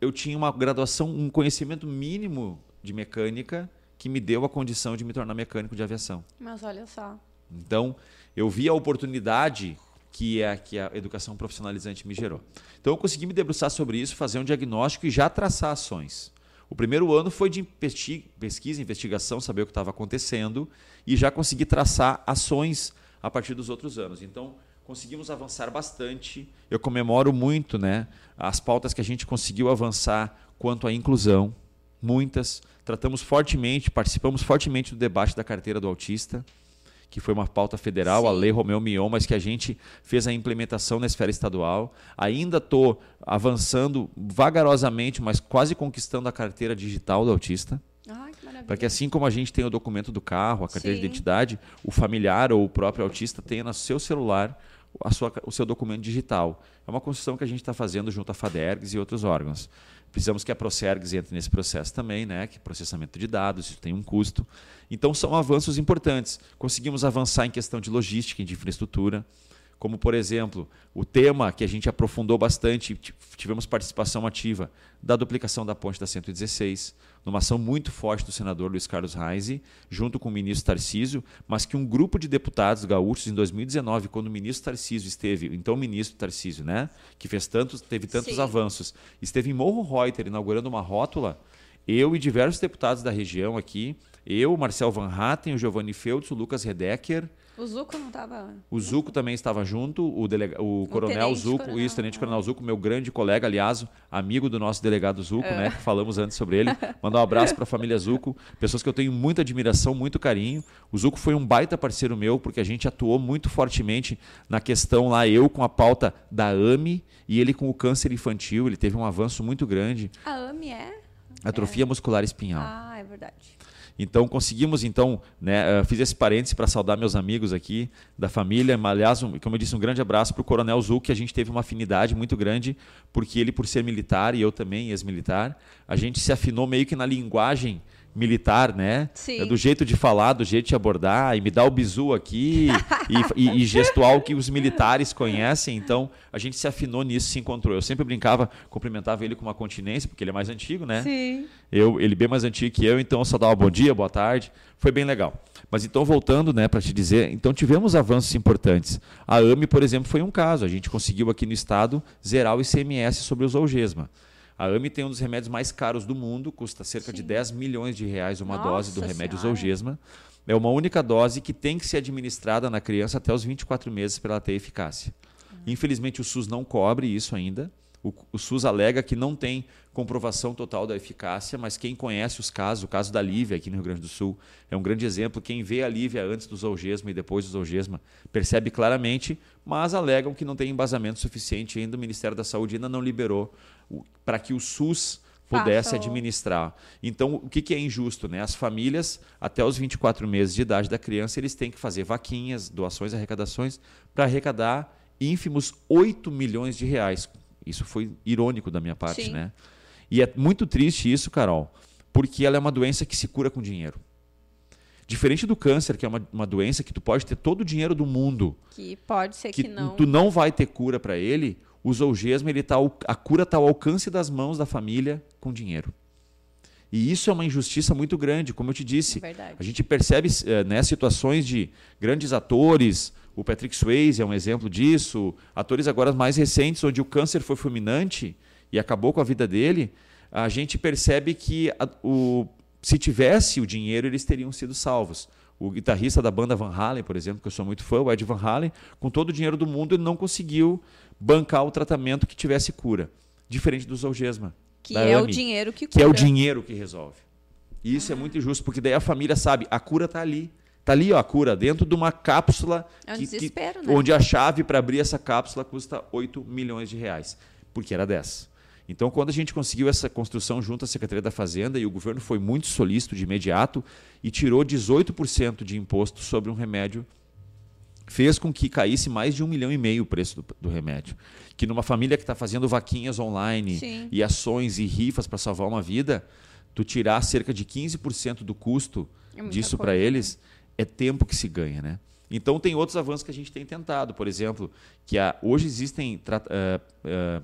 eu tinha uma graduação, um conhecimento mínimo de mecânica que me deu a condição de me tornar mecânico de aviação. Mas olha só. Então, eu vi a oportunidade que é que a educação profissionalizante me gerou. Então eu consegui me debruçar sobre isso, fazer um diagnóstico e já traçar ações. O primeiro ano foi de pesquisa, investigação, saber o que estava acontecendo e já consegui traçar ações a partir dos outros anos. Então conseguimos avançar bastante. Eu comemoro muito, né, as pautas que a gente conseguiu avançar quanto à inclusão, muitas. Tratamos fortemente, participamos fortemente do debate da carteira do autista que foi uma pauta federal, Sim. a Lei Romeu Mion, mas que a gente fez a implementação na esfera estadual. Ainda estou avançando vagarosamente, mas quase conquistando a carteira digital do autista. Que. Para que assim como a gente tem o documento do carro, a carteira Sim. de identidade, o familiar ou o próprio autista tenha no seu celular a sua, o seu documento digital. É uma construção que a gente está fazendo junto à FADERGS e outros órgãos. Precisamos que a Procergs entre nesse processo também, né? que é processamento de dados, isso tem um custo. Então, são avanços importantes. Conseguimos avançar em questão de logística e de infraestrutura como por exemplo o tema que a gente aprofundou bastante, tivemos participação ativa da duplicação da ponte da 116, numa ação muito forte do senador Luiz Carlos Reise, junto com o ministro Tarcísio, mas que um grupo de deputados gaúchos em 2019, quando o ministro Tarcísio esteve, então o ministro Tarcísio, né, que fez tantos, teve tantos Sim. avanços, esteve em Morro Reuter inaugurando uma rótula, eu e diversos deputados da região aqui, eu, Marcel Van Hatten, o Giovanni Feltz, o Lucas Redecker, o Zuco não estava. O Zuco também estava junto, o, delega... o coronel o Zuco, coronel. isso, tenente coronel Zuco, meu grande colega, aliás, amigo do nosso delegado Zuco, é. né? Que falamos antes sobre ele. Mandar um abraço para a família Zuco, pessoas que eu tenho muita admiração, muito carinho. O Zuco foi um baita parceiro meu, porque a gente atuou muito fortemente na questão lá, eu com a pauta da AMI e ele com o câncer infantil. Ele teve um avanço muito grande. A AMI é? Atrofia é. muscular espinhal. Ah, é verdade. Então conseguimos, então, né, uh, fiz esse parênteses para saudar meus amigos aqui da família. Aliás, um, como eu disse, um grande abraço para o Coronel Zul, que a gente teve uma afinidade muito grande, porque ele, por ser militar e eu também, ex-militar, a gente se afinou meio que na linguagem militar, né? Sim. Do jeito de falar, do jeito de abordar, e me dá o bizu aqui, e, e, e, gestual que os militares conhecem. Então, a gente se afinou nisso, se encontrou. Eu sempre brincava, cumprimentava ele com uma continência, porque ele é mais antigo, né? Sim. Eu, ele bem mais antigo que eu, então eu só dava bom dia, boa tarde. Foi bem legal. Mas então, voltando, né, para te dizer, então tivemos avanços importantes. A AME, por exemplo, foi um caso. A gente conseguiu aqui no estado zerar o ICMS sobre os Zolgesma. A AMI tem um dos remédios mais caros do mundo, custa cerca Sim. de 10 milhões de reais uma Nossa dose do remédio senhora. Zolgesma. É uma única dose que tem que ser administrada na criança até os 24 meses para ela ter eficácia. Uhum. Infelizmente, o SUS não cobre isso ainda. O, o, SUS alega que não tem comprovação total da eficácia, mas quem conhece os casos, o caso da Lívia aqui no Rio Grande do Sul, é um grande exemplo. Quem vê a Lívia antes do Zolgesma e depois do Zolgesma percebe claramente, mas alegam que não tem embasamento suficiente ainda. O Ministério da Saúde ainda não liberou para que o SUS pudesse Faça administrar. Então, o que, que, é injusto? Né? As famílias, até os 24 meses de idade da criança, eles têm que fazer vaquinhas, doações, arrecadações, para arrecadar ínfimos 8 milhões de reais. Isso foi irônico da minha parte, Sim. né? E é muito triste isso, Carol, porque ela é uma doença que se cura com dinheiro. Diferente do câncer, que é uma, uma doença que tu pode ter todo o dinheiro do mundo. Que pode ser que, que não. Tu não vai ter cura para ele o zoogesma, ele tá, a cura está ao alcance das mãos da família com dinheiro. E isso é uma injustiça muito grande, como eu te disse. A gente percebe é, né, situações de grandes atores, o Patrick Swayze é um exemplo disso, atores agora mais recentes, onde o câncer foi fulminante e acabou com a vida dele. A gente percebe que a, o, se tivesse o dinheiro, eles teriam sido salvos. O guitarrista da banda Van Halen, por exemplo, que eu sou muito fã, o Ed Van Halen, com todo o dinheiro do mundo, ele não conseguiu bancar o tratamento que tivesse cura. Diferente do Zolgesma. Que é o dinheiro que cura. Que é o dinheiro que resolve. E isso é muito injusto, porque daí a família sabe, a cura está ali. Está ali ó, a cura, dentro de uma cápsula É um que- desespero, que- né? onde a chave para abrir essa cápsula custa 8 milhões de reais, porque era 10. Então, quando a gente conseguiu essa construção junto à Secretaria da Fazenda, e o governo foi muito solícito de imediato e tirou 18% de imposto sobre um remédio fez com que caísse mais de um milhão e meio o preço do, do remédio. Que numa família que está fazendo vaquinhas online Sim. e ações e rifas para salvar uma vida, tu tirar cerca de 15% do custo É disso para né? eles, é tempo que se ganha, né? Então tem outros avanços que a gente tem tentado, por exemplo, que a- hoje existem tra- ah,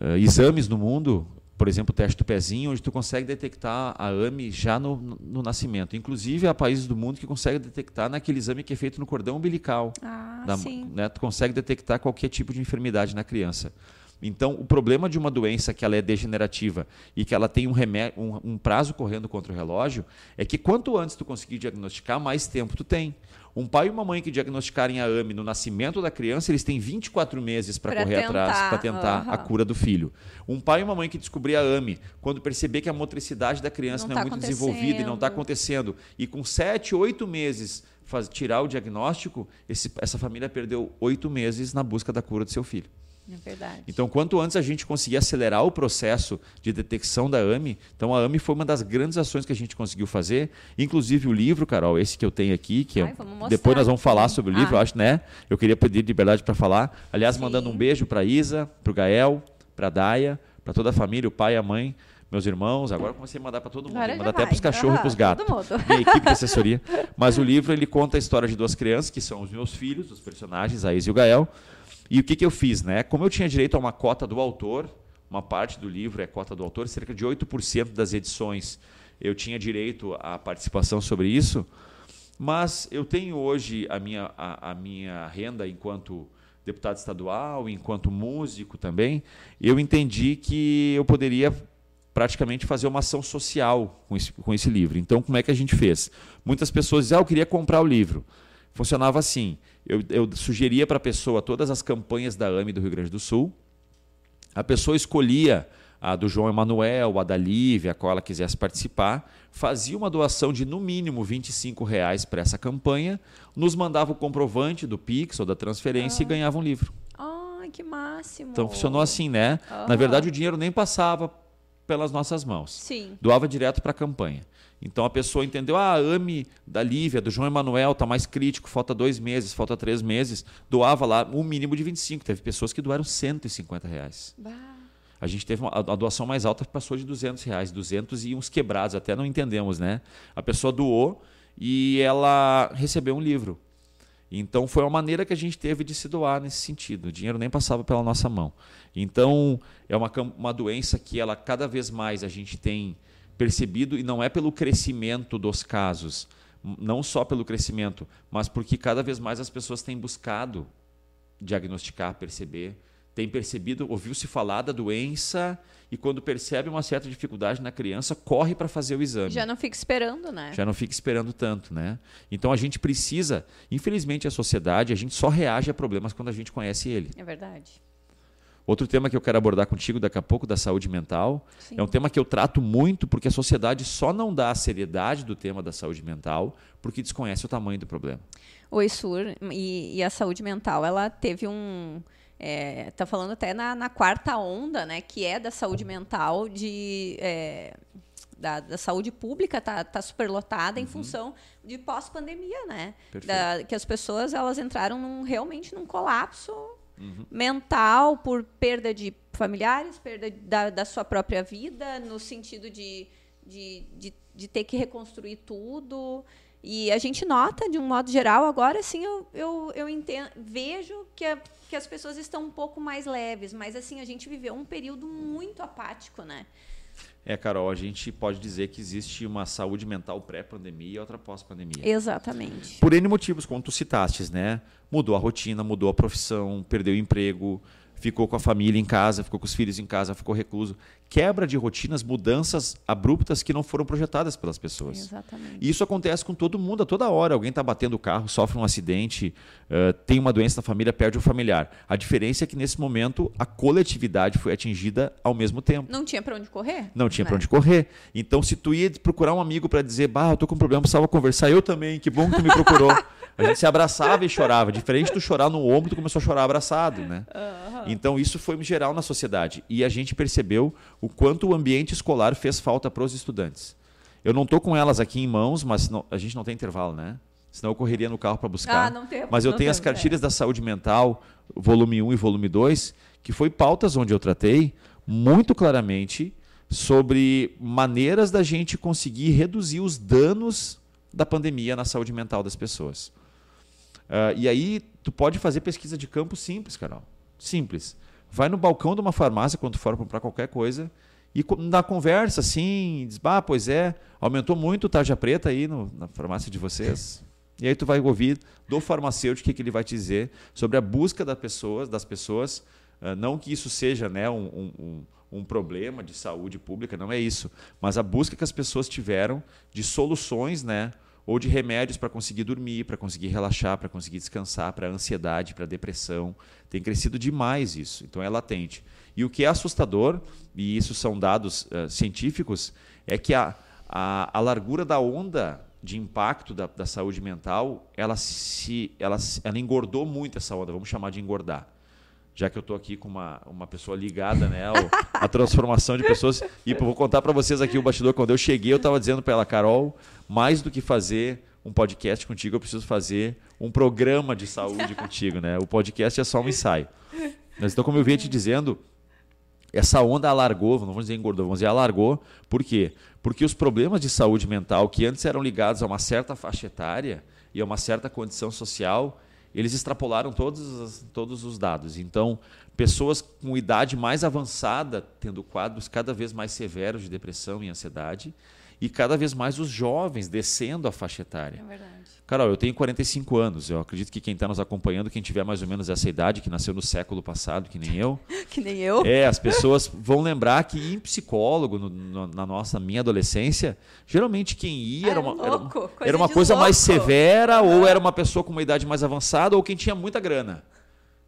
ah, exames no mundo, por exemplo, o teste do pezinho, onde tu consegue detectar a AME já no, no- no nascimento. Inclusive, há países do mundo que conseguem detectar naquele exame que é feito no cordão umbilical. Ah, da- sim. né, tu consegue detectar qualquer tipo de enfermidade na criança. Então, o problema de uma doença que ela é degenerativa e que ela tem um, um- um prazo correndo contra o relógio, é que quanto antes tu conseguir diagnosticar, mais tempo tu tem. Um pai e uma mãe que diagnosticarem a AME no nascimento da criança, eles têm 24 meses para correr atrás, tentar, para tentar a aham. cura do filho. Um pai e uma mãe que descobrir a AME, quando perceber que a motricidade da criança Não não, é tá muito desenvolvida e não está acontecendo. e com 7, 8 meses faz- tirar o diagnóstico, esse- essa família perdeu 8 meses na busca da cura do seu filho. É verdade. Então, quanto antes a gente conseguir acelerar o processo de detecção da AME, então a AME foi uma das grandes ações que a gente conseguiu fazer. Inclusive o livro, Carol, esse que eu tenho aqui, que Ai, eu- depois nós vamos falar sobre o livro, Ah. eu acho, né? Eu queria pedir liberdade para falar. Aliás, Sim. mandando um beijo para Isa, para o Gael, para a Daia, para toda a família, o pai, a mãe, meus irmãos. Agora eu comecei a mandar para todo mundo, mandar até para os cachorros e Aham, para os gatos. Minha equipe de assessoria. <laughs> Mas o livro ele conta a história de duas crianças, que são os meus filhos, os personagens, a Isa e o Gael. E o que, que eu fiz? Né? Como eu tinha direito a uma cota do autor, uma parte do livro é cota do autor, cerca de 8% das edições eu tinha direito à participação sobre isso, mas eu tenho hoje a minha, a, a minha renda enquanto deputado estadual, enquanto músico também, eu entendi que eu poderia praticamente fazer uma ação social com esse, com esse livro. Então, como é que a gente fez? Muitas pessoas diziam, ah, eu queria comprar o livro. Funcionava assim, eu, eu sugeria para a pessoa todas as campanhas da AME do Rio Grande do Sul, a pessoa escolhia a do João Emanuel, a da Lívia, a qual ela quisesse participar, fazia uma doação de no mínimo 25 reais para essa campanha, nos mandava o comprovante do Pix ou da transferência e ganhava um livro. Ai, que máximo. Então funcionou assim, né? Na verdade, o dinheiro nem passava pelas nossas mãos. Sim. Doava direto para a campanha. Então a pessoa entendeu, ah, a AME da Lívia, do João Emanuel, está mais crítico, falta dois meses, falta três meses. Doava lá um mínimo de 25. Teve pessoas que doaram 150 reais. Bah. A gente teve uma, a a doação mais alta passou de 200 reais, 200 e uns quebrados, até não entendemos, né? A pessoa doou e ela recebeu um livro. Então foi uma maneira que a gente teve de se doar nesse sentido. O dinheiro nem passava pela nossa mão. Então é uma, uma doença que ela cada vez mais a gente tem percebido e não é pelo crescimento dos casos, não só pelo crescimento, mas porque cada vez mais as pessoas têm buscado diagnosticar, perceber, tem percebido, ouviu-se falar da doença e quando percebe uma certa dificuldade na criança, corre para fazer o exame. Já não fica esperando, né? Já não fica esperando tanto, né? Então a gente precisa, infelizmente a sociedade, a gente só reage a problemas quando a gente conhece ele. É verdade. Outro tema que eu quero abordar contigo daqui a pouco da saúde mental, Sim. é um tema que eu trato muito porque a sociedade só não dá a seriedade do tema da saúde mental porque desconhece o tamanho do problema. Oi, Sur, e, e a saúde mental, ela teve um. É, tá falando até na, na quarta onda, né? Que é da saúde mental, de. é, da, da saúde pública tá, tá superlotada em função de pós-pandemia, né? Da, que as pessoas elas entraram num, realmente num colapso mental por perda de familiares, perda da, da sua própria vida, no sentido de, de, de, de ter que reconstruir tudo. E a gente nota, de um modo geral, agora sim eu, eu, eu entendo, vejo que, a- que as pessoas estão um pouco mais leves, mas assim, a gente viveu um período muito apático, né? É, Carol, a gente pode dizer que existe uma saúde mental pré-pandemia e outra pós-pandemia. Exatamente. Por N motivos, como tu citastes, né? Mudou a rotina, mudou a profissão, perdeu o emprego, ficou com a família em casa, ficou com os filhos em casa, ficou recluso. Quebra de rotinas, mudanças abruptas que não foram projetadas pelas pessoas. Exatamente. E isso acontece com todo mundo a toda hora. Alguém está batendo o carro, sofre um acidente, uh, tem uma doença na família, perde o familiar. A diferença é que nesse momento a coletividade foi atingida ao mesmo tempo. Não tinha para onde correr? Não tinha né? para onde correr. Então, se tu ia procurar um amigo para dizer, bah, eu tô com um problema, precisava conversar, eu também, que bom que tu me procurou. <laughs> A gente se abraçava e chorava. Diferente do chorar no ombro, tu começou a chorar abraçado, né? Uhum. Então isso foi geral na sociedade. E a gente percebeu o quanto o ambiente escolar fez falta para os estudantes. Eu não estou com elas aqui em mãos, mas não, a gente não tem intervalo, né? Senão eu correria no carro para buscar. Ah, não tem, mas eu tenho as cartilhas é. da saúde mental, volume 1 e volume 2, que foi pautas onde eu tratei muito claramente sobre maneiras da gente conseguir reduzir os danos da pandemia na saúde mental das pessoas. Uh, e aí, tu pode fazer pesquisa de campo simples, Carol. Simples. Vai no balcão de uma farmácia quando for comprar qualquer coisa e na conversa, assim, diz, ah, pois é, aumentou muito tarja preta aí no, na farmácia de vocês. E aí tu vai ouvir do farmacêutico o que, ele vai te dizer sobre a busca das pessoas, das pessoas. Uh, não que isso seja né, um, um, um problema de saúde pública, não é isso. Mas a busca que as pessoas tiveram de soluções, né? Ou de remédios para conseguir dormir, para conseguir relaxar, para conseguir descansar, para ansiedade, para depressão. Tem crescido demais isso. Então é latente. E o que é assustador, e isso são dados uh, científicos, é que a, a, a, largura da onda de impacto da, da saúde mental, ela, se, ela, ela engordou muito essa onda, vamos chamar de engordar já que eu estou aqui com uma, uma pessoa ligada, né, a transformação de pessoas. E vou contar para vocês aqui o bastidor. Quando eu cheguei, eu estava dizendo para ela, Carol, mais do que fazer um podcast contigo, eu preciso fazer um programa de saúde <laughs> contigo, né? O podcast é só um ensaio. Mas então, como eu vinha te dizendo, essa onda alargou, não vamos dizer engordou, vamos dizer alargou. Por quê? Porque os problemas de saúde mental que antes eram ligados a uma certa faixa etária e a uma certa condição social, eles extrapolaram todos, todos os dados. Então, pessoas com idade mais avançada tendo quadros cada vez mais severos de depressão e ansiedade, e cada vez mais os jovens descendo a faixa etária. É verdade. Carol, eu tenho 45 anos. Eu acredito que quem está nos acompanhando, quem tiver mais ou menos essa idade, que nasceu no século passado, que nem eu. <laughs> que nem eu. É, as pessoas vão lembrar que em psicólogo, no, no, na nossa minha adolescência, geralmente quem ia era, era uma, era, coisa, era uma coisa mais severa, ou era uma pessoa com uma idade mais avançada, ou quem tinha muita grana,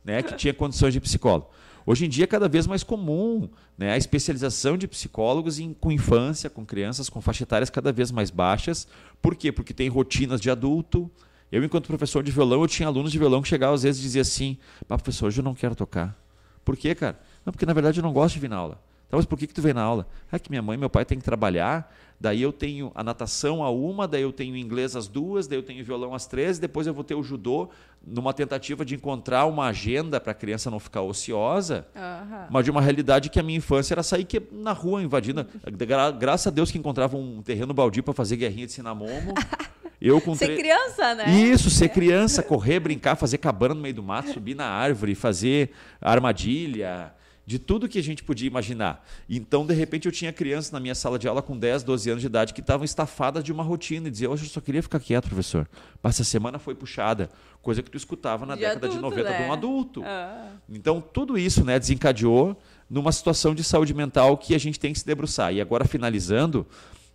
né, que tinha condições de psicólogo. Hoje em dia é cada vez mais comum né, a especialização de psicólogos em, com infância, com crianças com faixa etárias cada vez mais baixas. Por quê? Porque tem rotinas de adulto. Eu, enquanto professor de violão, eu tinha alunos de violão que chegavam às vezes e diziam assim: professor, hoje eu não quero tocar. Por quê, cara? Não, porque na verdade eu não gosto de vir na aula. Então, mas por que, que tu vem na aula? É que minha mãe e meu pai têm que trabalhar, daí eu tenho a natação a uma, daí eu tenho inglês às duas, daí eu tenho violão às três, depois eu vou ter o judô, numa tentativa de encontrar uma agenda para a criança não ficar ociosa, uhum. mas de uma realidade que a minha infância era sair na rua invadindo. Gra graças a Deus que encontrava um terreno baldio para fazer guerrinha de cinamomo. <laughs> Eu com ser tre... criança, né? Isso, ser criança, correr, brincar, fazer cabana no meio do mato, subir na árvore, fazer armadilha, de tudo que a gente podia imaginar. Então, de repente, eu tinha crianças na minha sala de aula com 10, 12 anos de idade que estavam estafadas de uma rotina e diziam, hoje eu só queria ficar quieto, professor. Essa semana foi puxada, coisa que tu escutava na de década adulto, de 90 né? de um né? adulto. Ah. Então, tudo isso né, desencadeou numa situação de saúde mental que a gente tem que se debruçar. E agora, finalizando,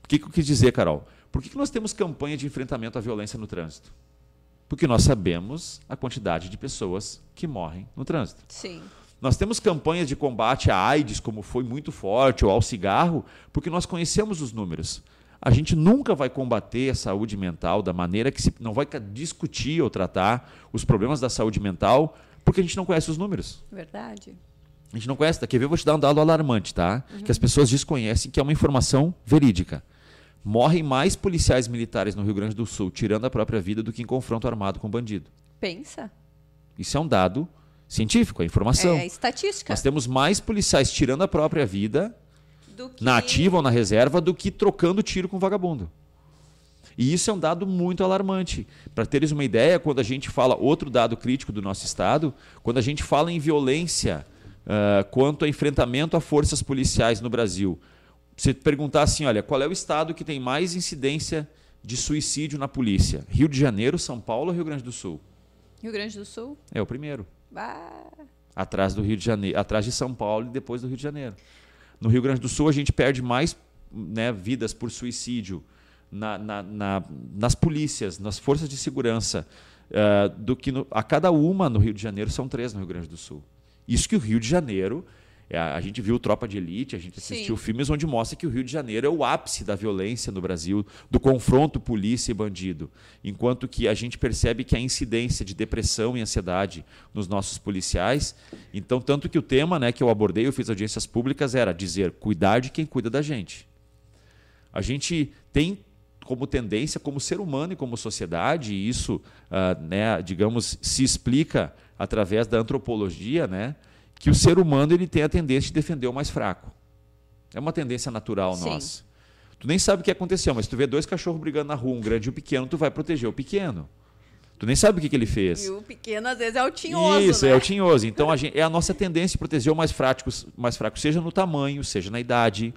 o que, que eu quis dizer, Carol? Por que, que nós temos campanha de enfrentamento à violência no trânsito? Porque nós sabemos a quantidade de pessoas que morrem no trânsito. Sim. Nós temos campanhas de combate à AIDS, como foi muito forte, ou ao cigarro, porque nós conhecemos os números. A gente nunca vai combater a saúde mental da maneira que se não vai discutir ou tratar os problemas da saúde mental, porque a gente não conhece os números. Verdade. A gente não conhece. Quer ver? Eu vou te dar um dado alarmante, tá? Uhum. Que as pessoas desconhecem, que é uma informação verídica. Morrem mais policiais militares no Rio Grande do Sul tirando a própria vida do que em confronto armado com bandido. Pensa. Isso é um dado científico, é informação. É estatística. Nós temos mais policiais tirando a própria vida que... na ativa ou na reserva do que trocando tiro com vagabundo. E isso é um dado muito alarmante. Para teres uma ideia, quando a gente fala, outro dado crítico do nosso Estado, quando a gente fala em violência uh, quanto a enfrentamento a forças policiais no Brasil, você perguntar assim: olha, qual é o Estado que tem mais incidência de suicídio na polícia? Rio de Janeiro, São Paulo ou Rio Grande do Sul? Rio Grande do Sul? É o primeiro. Bah. atrás do Rio de Janeiro, atrás de São Paulo e depois do Rio de Janeiro. No Rio Grande do Sul a gente perde mais né, vidas por suicídio na, na, na, nas polícias, nas forças de segurança, uh, do que no, a cada uma no Rio de Janeiro são três no Rio Grande do Sul. Isso que o Rio de Janeiro a gente viu Tropa de Elite, a gente assistiu Sim. filmes onde mostra que o Rio de Janeiro é o ápice da violência no Brasil, do confronto polícia e bandido. Enquanto que a gente percebe que a incidência de depressão e ansiedade nos nossos policiais. Então, tanto que o tema né, que eu abordei, eu fiz audiências públicas, era dizer cuidar de quem cuida da gente. A gente tem como tendência, como ser humano e como sociedade, e isso, uh, né, digamos, se explica através da antropologia, né? Que o ser humano ele tem a tendência de defender o mais fraco. É uma tendência natural Sim. nossa. Tu nem sabe o que aconteceu, mas tu vê dois cachorros brigando na rua, um grande e um pequeno, tu vai proteger o pequeno. Tu nem sabe o que, que ele fez. E o pequeno, às vezes, é o tinhoso. Isso, né? é o tinhoso. Então, a gente, é a nossa tendência de proteger o mais fraco, mais fraco, seja no tamanho, seja na idade,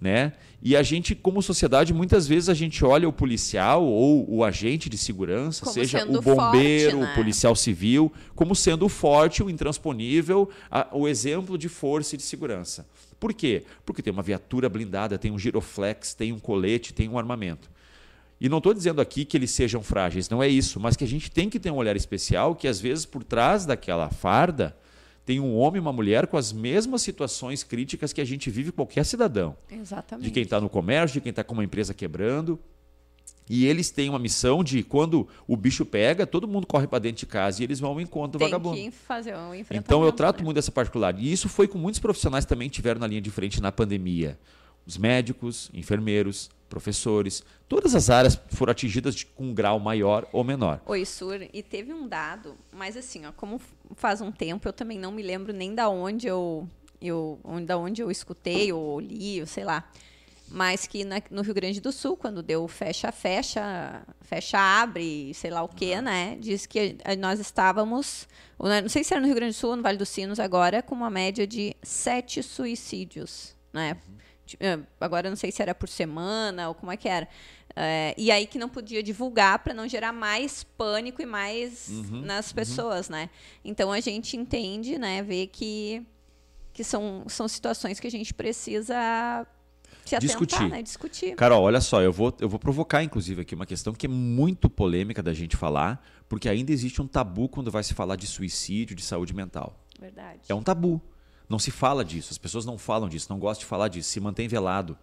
né? E a gente, como sociedade, muitas vezes a gente olha o policial ou o agente de segurança, como seja o bombeiro, forte, né? o policial civil, como sendo o forte, o intransponível, a, o exemplo de força e de segurança. Por quê? Porque tem uma viatura blindada, tem um giroflex, tem um colete, tem um armamento. E não estou dizendo aqui que eles sejam frágeis, não é isso, mas que a gente tem que ter um olhar especial que às vezes por trás daquela farda tem um homem e uma mulher com as mesmas situações críticas que a gente vive qualquer cidadão. Exatamente. De quem está no comércio, de quem está com uma empresa quebrando. E eles têm uma missão de quando o bicho pega, todo mundo corre para dentro de casa e eles vão ao encontro do Tem vagabundo. Que fazer um então eu trato né? muito dessa particularidade. E isso foi com muitos profissionais que também tiveram na linha de frente na pandemia. Os médicos, enfermeiros, professores, todas as áreas foram atingidas de, com um grau maior ou menor. Oi, Sur, e teve um dado, mas assim, ó, como faz um tempo, eu também não me lembro nem da onde eu, eu, da onde eu escutei ou li, ou sei lá. Mas que na, no Rio Grande do Sul, quando deu fecha, fecha, fecha, abre, sei lá o quê, uhum. né? Diz que nós estávamos, não sei se era no Rio Grande do Sul ou no Vale dos Sinos agora, com uma média de sete suicídios, né? Uhum eh, agora não sei se era por semana ou como é que era. É, e aí que não podia divulgar para não gerar mais pânico e mais uhum, nas uhum. pessoas, uhum. né? Então a gente entende, né, vê que, que são, são situações que a gente precisa se atentar, discutir. né? Discutir. Carol, olha só, eu vou, eu vou provocar, inclusive, aqui uma questão que é muito polêmica da gente falar, porque ainda existe um tabu quando vai se falar de suicídio, de saúde mental. Verdade. É um tabu. Não se fala disso, as pessoas não falam disso, não gostam de falar disso, se mantém velado.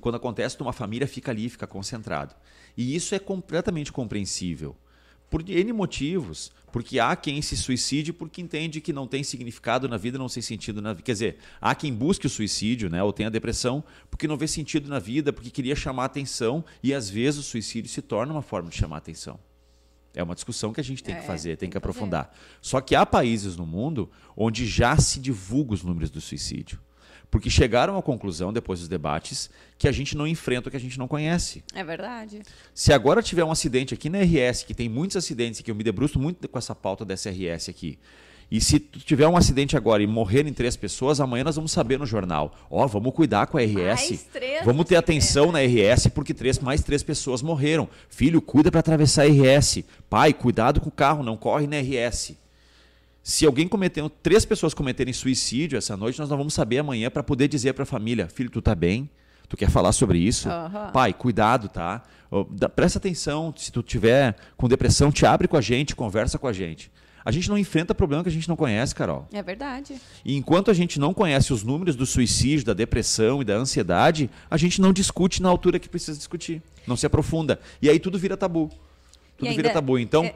Quando acontece numa família, fica ali, fica concentrado. E isso é completamente compreensível. Por N motivos. Porque há quem se suicide porque entende que não tem significado na vida, não tem sentido na vida. Quer dizer, há quem busque o suicídio, né, ou tenha depressão, porque não vê sentido na vida, porque queria chamar atenção, e às vezes o suicídio se torna uma forma de chamar atenção. É uma discussão que a gente tem é, que fazer, tem, tem que aprofundar. Fazer. Só que há países no mundo onde já se divulga os números do suicídio. Porque chegaram à conclusão, depois dos debates, que a gente não enfrenta o que a gente não conhece. É verdade. Se agora tiver um acidente aqui na RS, que tem muitos acidentes, que eu me debruço muito com essa pauta dessa RS aqui, e se tiver um acidente agora e morrerem três pessoas, amanhã nós vamos saber no jornal. Ó, oh, vamos cuidar com a RS. Vamos ter atenção na RS porque três, mais três pessoas morreram. Filho, cuida para atravessar a RS. Pai, cuidado com o carro, não corre na RS. Se alguém cometeu, três pessoas cometerem suicídio essa noite, nós não vamos saber amanhã para poder dizer para a família: filho, tu tá bem? Tu quer falar sobre isso? Uhum. Pai, cuidado, tá? Presta atenção, se tu tiver com depressão, te abre com a gente, conversa com a gente. A gente não enfrenta problema que a gente não conhece, Carol. É verdade. E enquanto a gente não conhece os números do suicídio, da depressão e da ansiedade, a gente não discute na altura que precisa discutir. Não se aprofunda. E aí tudo vira tabu. Tudo ainda, vira tabu. Então, é...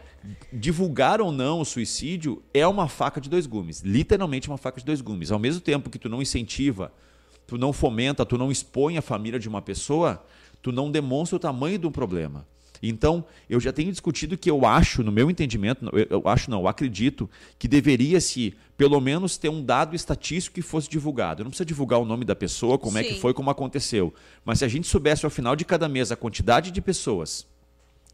divulgar ou não o suicídio é uma faca de dois gumes. Literalmente uma faca de dois gumes. Ao mesmo tempo que tu não incentiva, tu não fomenta, tu não expõe a família de uma pessoa, tu não demonstra o tamanho do problema. Então, eu já tenho discutido que eu acho, no meu entendimento, eu acho não, eu acredito que deveria-se, pelo menos, ter um dado estatístico que fosse divulgado. Eu não precisa divulgar o nome da pessoa, como Sim. é que foi, como aconteceu. Mas se a gente soubesse ao final de cada mês a quantidade de pessoas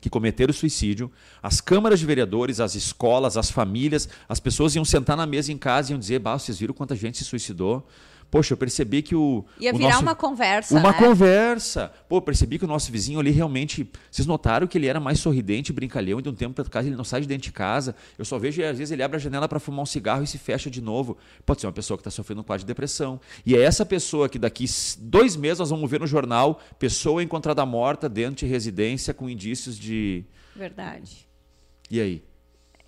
que cometeram suicídio, as câmaras de vereadores, as escolas, as famílias, as pessoas iam sentar na mesa em casa e iam dizer: bah, vocês viram quanta gente se suicidou? Poxa, eu percebi que o. Ia o virar nosso... uma conversa. Uma né? conversa. Pô, eu percebi que o nosso vizinho ali realmente. Vocês notaram que ele era mais sorridente, brincalhão, e de um tempo para casa ele não sai de dentro de casa. Eu só vejo, às vezes, ele abre a janela para fumar um cigarro e se fecha de novo. Pode ser uma pessoa que está sofrendo um quadro de depressão. E é essa pessoa que daqui dois meses nós vamos ver no jornal: pessoa encontrada morta dentro de residência com indícios de. Verdade. E aí?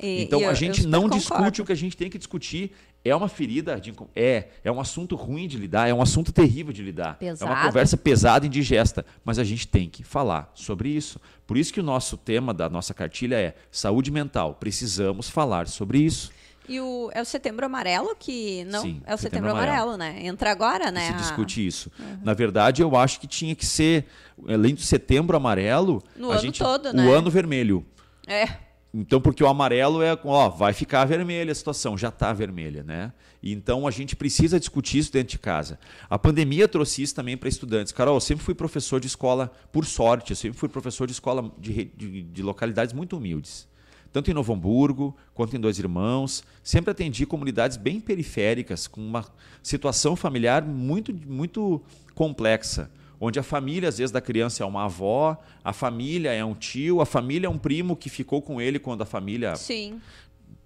E- Então eu- a gente não concordo. discute o que a gente tem que discutir. É uma ferida, de, é, é um assunto ruim de lidar, é um assunto terrível de lidar. É uma Pesado. conversa pesada e indigesta, mas a gente tem que falar sobre isso. Por isso que o nosso tema da nossa cartilha é saúde mental. Precisamos falar sobre isso. E o, é o setembro amarelo que. Não, Sim, é o setembro, Setembro amarelo, né? Entra agora, né? se discute isso. Na verdade, eu acho que tinha que ser, além do setembro amarelo, No ano gente, todo, o né? ano vermelho. É. Então, porque o amarelo é, ó, vai ficar vermelha a situação, já está vermelha, né? Então, a gente precisa discutir isso dentro de casa. A pandemia trouxe isso também para estudantes. Carol, eu sempre fui professor de escola, por sorte, eu sempre fui professor de escola de, de- de localidades muito humildes. Tanto em Novo Hamburgo, quanto em Dois Irmãos. Sempre atendi comunidades bem periféricas, com uma situação familiar muito, muito complexa onde a família, às vezes, da criança é uma avó, a família é um tio, a família é um primo que ficou com ele quando a família. Sim.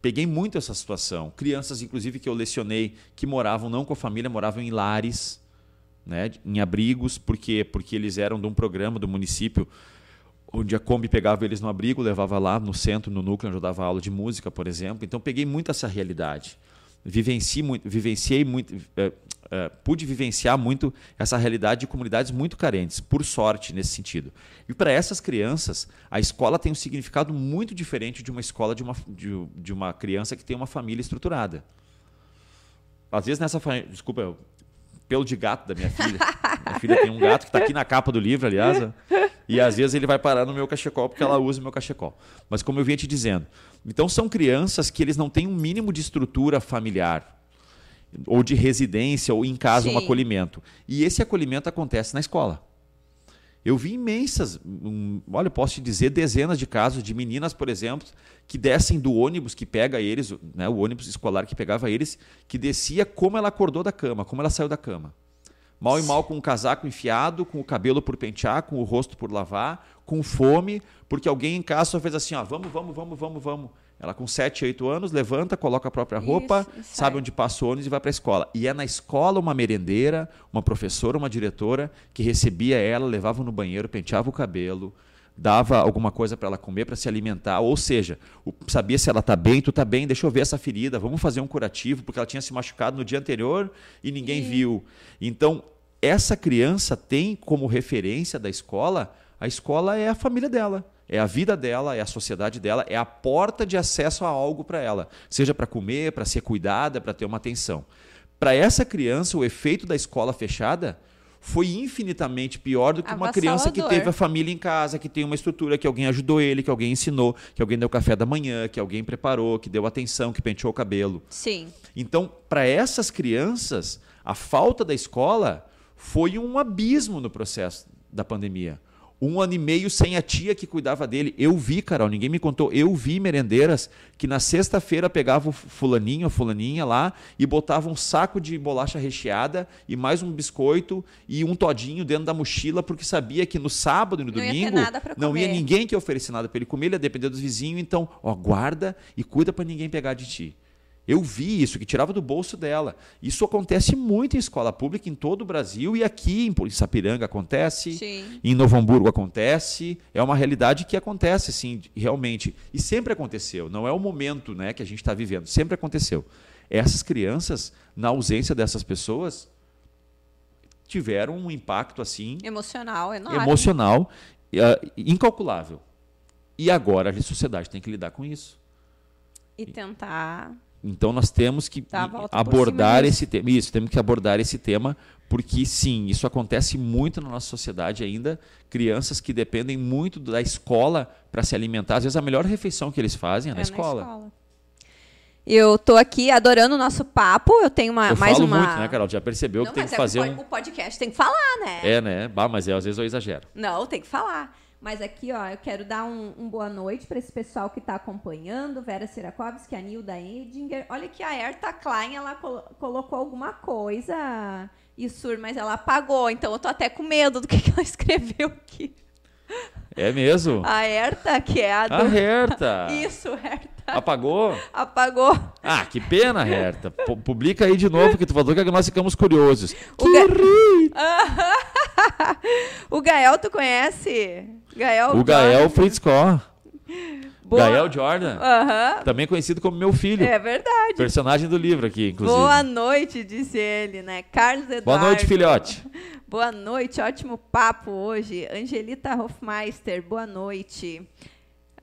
Peguei muito essa situação. Crianças, inclusive, que eu lecionei, que moravam não com a família, moravam em lares, né, em abrigos, porque porque eles eram de um programa do município onde a Kombi pegava eles no abrigo, levava lá no centro, no núcleo, onde eu dava aula de música, por exemplo. Então, peguei muito essa realidade. Vivenci muito, vivenciei muito, eh, pude vivenciar muito essa realidade de comunidades muito carentes, por sorte, nesse sentido. E para essas crianças, a escola tem um significado muito diferente de uma escola de uma, de, de uma criança que tem uma família estruturada. Às vezes nessa família. Desculpa, eu- pelo de gato da minha filha. <laughs> minha filha tem um gato que está aqui na capa do livro, aliás. ó. E às vezes ele vai parar no meu cachecol porque ela usa o meu cachecol. Mas como eu vinha te dizendo, então são crianças que eles não têm um mínimo de estrutura familiar ou de residência ou em casa um Sim. acolhimento. E esse acolhimento acontece na escola. Eu vi imensas, hum, olha, eu posso te dizer dezenas de casos de meninas, por exemplo, que descem do ônibus que pega eles, né, o ônibus escolar que pegava eles, que descia como ela acordou da cama, como ela saiu da cama. Mal e mal com o casaco enfiado, com o cabelo por pentear, com o rosto por lavar, com fome, porque alguém em casa só fez assim, ó, vamos, vamos, vamos, vamos, vamos. Ela com 7, 8 anos, levanta, coloca a própria roupa, Isso, e sai. sabe onde passa o ônibus e vai para a escola. E é na escola uma merendeira, uma professora, uma diretora que recebia ela, levava no banheiro, penteava o cabelo, dava alguma coisa para ela comer, para se alimentar, ou seja, sabia se ela está bem, tu está bem, deixa eu ver essa ferida, vamos fazer um curativo, porque ela tinha se machucado no dia anterior e ninguém viu. Então, essa criança tem como referência da escola, a escola é a família dela, é a vida dela, é a sociedade dela, é a porta de acesso a algo para ela, seja para comer, para ser cuidada, para ter uma atenção. Para essa criança, o efeito da escola fechada foi infinitamente pior do que uma criança que teve a família em casa, que tem uma estrutura, que alguém ajudou ele, que alguém ensinou, que alguém deu café da manhã, que alguém preparou, que deu atenção, que penteou o cabelo. Sim. Então, para essas crianças, a falta da escola foi um abismo no processo da pandemia. Um ano e meio sem a tia que cuidava dele. Eu vi, Carol, ninguém me contou. Eu vi merendeiras que na sexta-feira pegavam o fulaninho, a fulaninha lá e botavam um saco de bolacha recheada e mais um biscoito e um todinho dentro da mochila porque sabia que no sábado e no Não ia ter domingo nada pra não ia ninguém que oferecer nada para ele comer, ele ia depender dos vizinhos. Então, ó, guarda e cuida para ninguém pegar de ti. Eu vi isso, que tirava do bolso dela. Isso acontece muito em escola pública em todo o Brasil e aqui em Sapiranga acontece, Sim. em Novo Hamburgo acontece. É uma realidade que acontece, sim, realmente. E sempre aconteceu. Não é o momento né, que a gente está vivendo. Sempre aconteceu. Essas crianças, na ausência dessas pessoas, tiveram um impacto assim Emocional, enorme. emocional eh, incalculável. E agora a sociedade tem que lidar com isso. E tentar. Então nós temos que por abordar esse tema. Isso, temos que abordar esse tema, porque sim, isso acontece muito na nossa sociedade ainda. Crianças que dependem muito da escola para se alimentar. Às vezes a melhor refeição que eles fazem é, na, escola. Eu tô aqui adorando o nosso papo. Eu tenho uma, Eu mais falo uma. muito, né, Carol? Já percebeu Não, que tem que é fazer pod- um. o podcast tem que falar, né? É, né? Bah, mas é, às vezes eu exagero. Não, tem que falar. Mas aqui, ó, eu quero dar um, um boa noite para esse pessoal que está acompanhando. Vera Sirakovski, a Nilda Edinger. Olha que a Erta Klein, ela col colocou alguma coisa, Isur, mas ela apagou. Então eu tô até com medo do que, que ela <laughs> escreveu aqui. É mesmo? A Herta, que é a do... A Herta. <laughs> Isso, Herta. Apagou? Apagou. Ah, que pena, Herta. P publica aí de novo que tu falou que nós ficamos curiosos. O que Ga... <laughs> <laughs> o Gael, tu conhece? Gael o Gael Fritz Koch. Boa. Gael Jordan. Uhum. Também conhecido como meu filho. É verdade. Personagem do livro aqui, inclusive. Boa noite, disse ele, né? Carlos Eduardo. Boa noite, filhote. <laughs> Boa noite, ótimo papo hoje. Angelita Hofmeister, boa noite.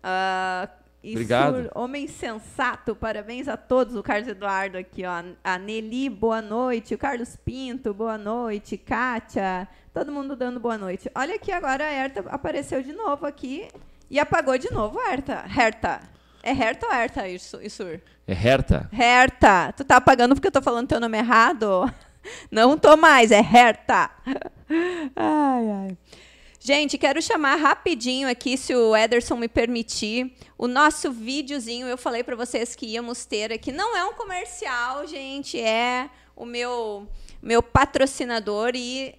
Uh, Obrigado. Homem sensato, parabéns a todos. O Carlos Eduardo aqui, ó. A Nelly, boa noite. O Carlos Pinto, boa noite. Kátia, todo mundo dando boa noite. Olha aqui agora, a Herta apareceu de novo aqui e apagou de novo a Herta. Herta. É Herta ou Herta, Isur? É Herta. Herta. Tu tá apagando porque eu tô falando teu nome errado? <laughs> Não tô mais, é Herta. <laughs> Ai, ai. Gente, quero chamar rapidinho aqui, se o Ederson me permitir, o nosso videozinho. Eu falei para vocês que íamos ter aqui. Não é um comercial, gente, é o meu, meu patrocinador e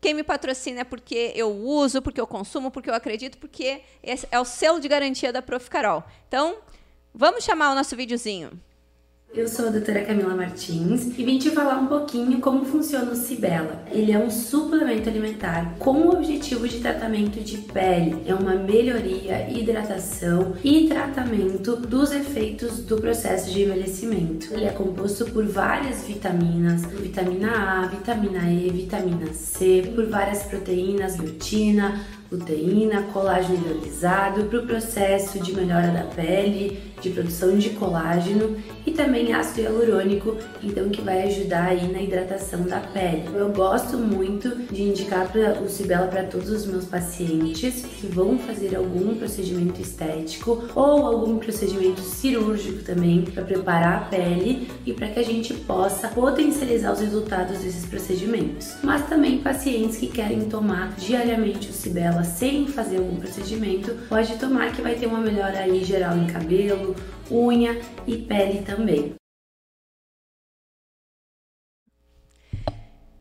quem me patrocina é porque eu uso, porque eu consumo, porque eu acredito, porque é o selo de garantia da Prof. Carol. Então, vamos chamar o nosso videozinho. Eu sou a doutora Camila Martins e vim te falar um pouquinho como funciona o Cibela. Ele é um suplemento alimentar com o objetivo de tratamento de pele. É uma melhoria, hidratação e tratamento dos efeitos do processo de envelhecimento. Ele é composto por várias vitaminas, vitamina A, vitamina E, vitamina C, por várias proteínas, biotina, luteína, colágeno hidrolisado para o processo de melhora da pele, de produção de colágeno e também ácido hialurônico, então que vai ajudar aí na hidratação da pele. Eu gosto muito de indicar pra, o Cibela para todos os meus pacientes que vão fazer algum procedimento estético ou algum procedimento cirúrgico também para preparar a pele e para que a gente possa potencializar os resultados desses procedimentos. Mas também pacientes que querem tomar diariamente o Cibela sem fazer algum procedimento, pode tomar que vai ter uma melhora aí geral em cabelo, unha e pele também.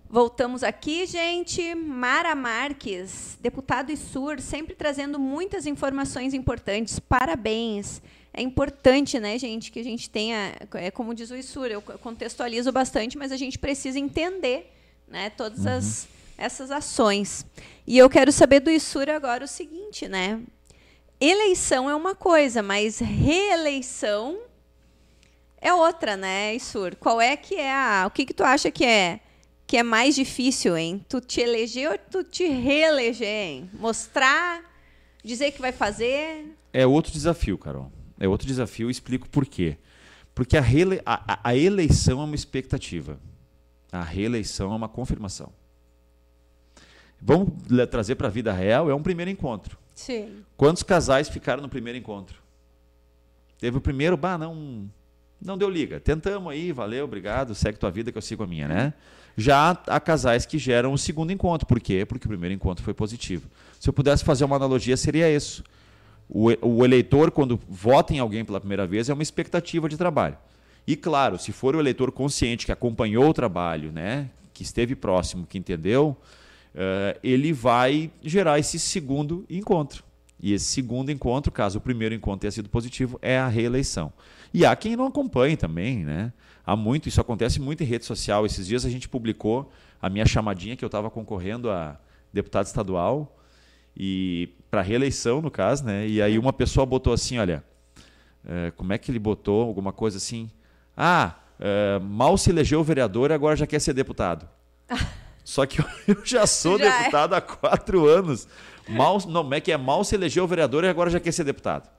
Voltamos aqui, gente. Mara Marques, deputado ISUR, sempre trazendo muitas informações importantes. Parabéns. É importante, né, gente, que a gente tenha, é como diz o ISUR, eu contextualizo bastante, mas a gente precisa entender, né, todas uhum. as essas ações. E eu quero saber do ISUR agora o seguinte, né? Eleição é uma coisa, mas reeleição é outra, né, Isur? Qual é que é a. O que, que tu acha que é que é mais difícil, hein? Tu te eleger ou tu te reeleger, hein? Mostrar, dizer que vai fazer? É outro desafio, Carol. É outro desafio, explico por quê. Porque a, a, a eleição é uma expectativa. A reeleição é uma confirmação. Vamos trazer para a vida real, é um primeiro encontro. Sim. Quantos casais ficaram no primeiro encontro? Teve o primeiro, bah, não, não deu liga. Tentamos aí, valeu, obrigado, segue tua vida que eu sigo a minha, né? Já há casais que geram o segundo encontro. Por quê? Porque o primeiro encontro foi positivo. Se eu pudesse fazer uma analogia, seria isso. O, o eleitor, quando vota em alguém pela primeira vez, é uma expectativa de trabalho. E claro, se for o eleitor consciente que acompanhou o trabalho, né, que esteve próximo, que entendeu, uh, ele vai gerar esse segundo encontro. E esse segundo encontro, caso o primeiro encontro tenha sido positivo, é a reeleição. E há quem não acompanhe também, né? Há muito, isso acontece muito em rede social. Esses dias a gente publicou a minha chamadinha que eu estava concorrendo a deputado estadual e para reeleição, no caso, né? E aí uma pessoa botou assim, olha, uh, como é que ele botou alguma coisa assim? Ah, uh, mal se elegeu vereador e agora já quer ser deputado. <laughs> Só que <laughs> eu já sou já é. deputado é. há quatro anos. Mal, não, é que é mal se elegeu vereador e agora já quer ser deputado.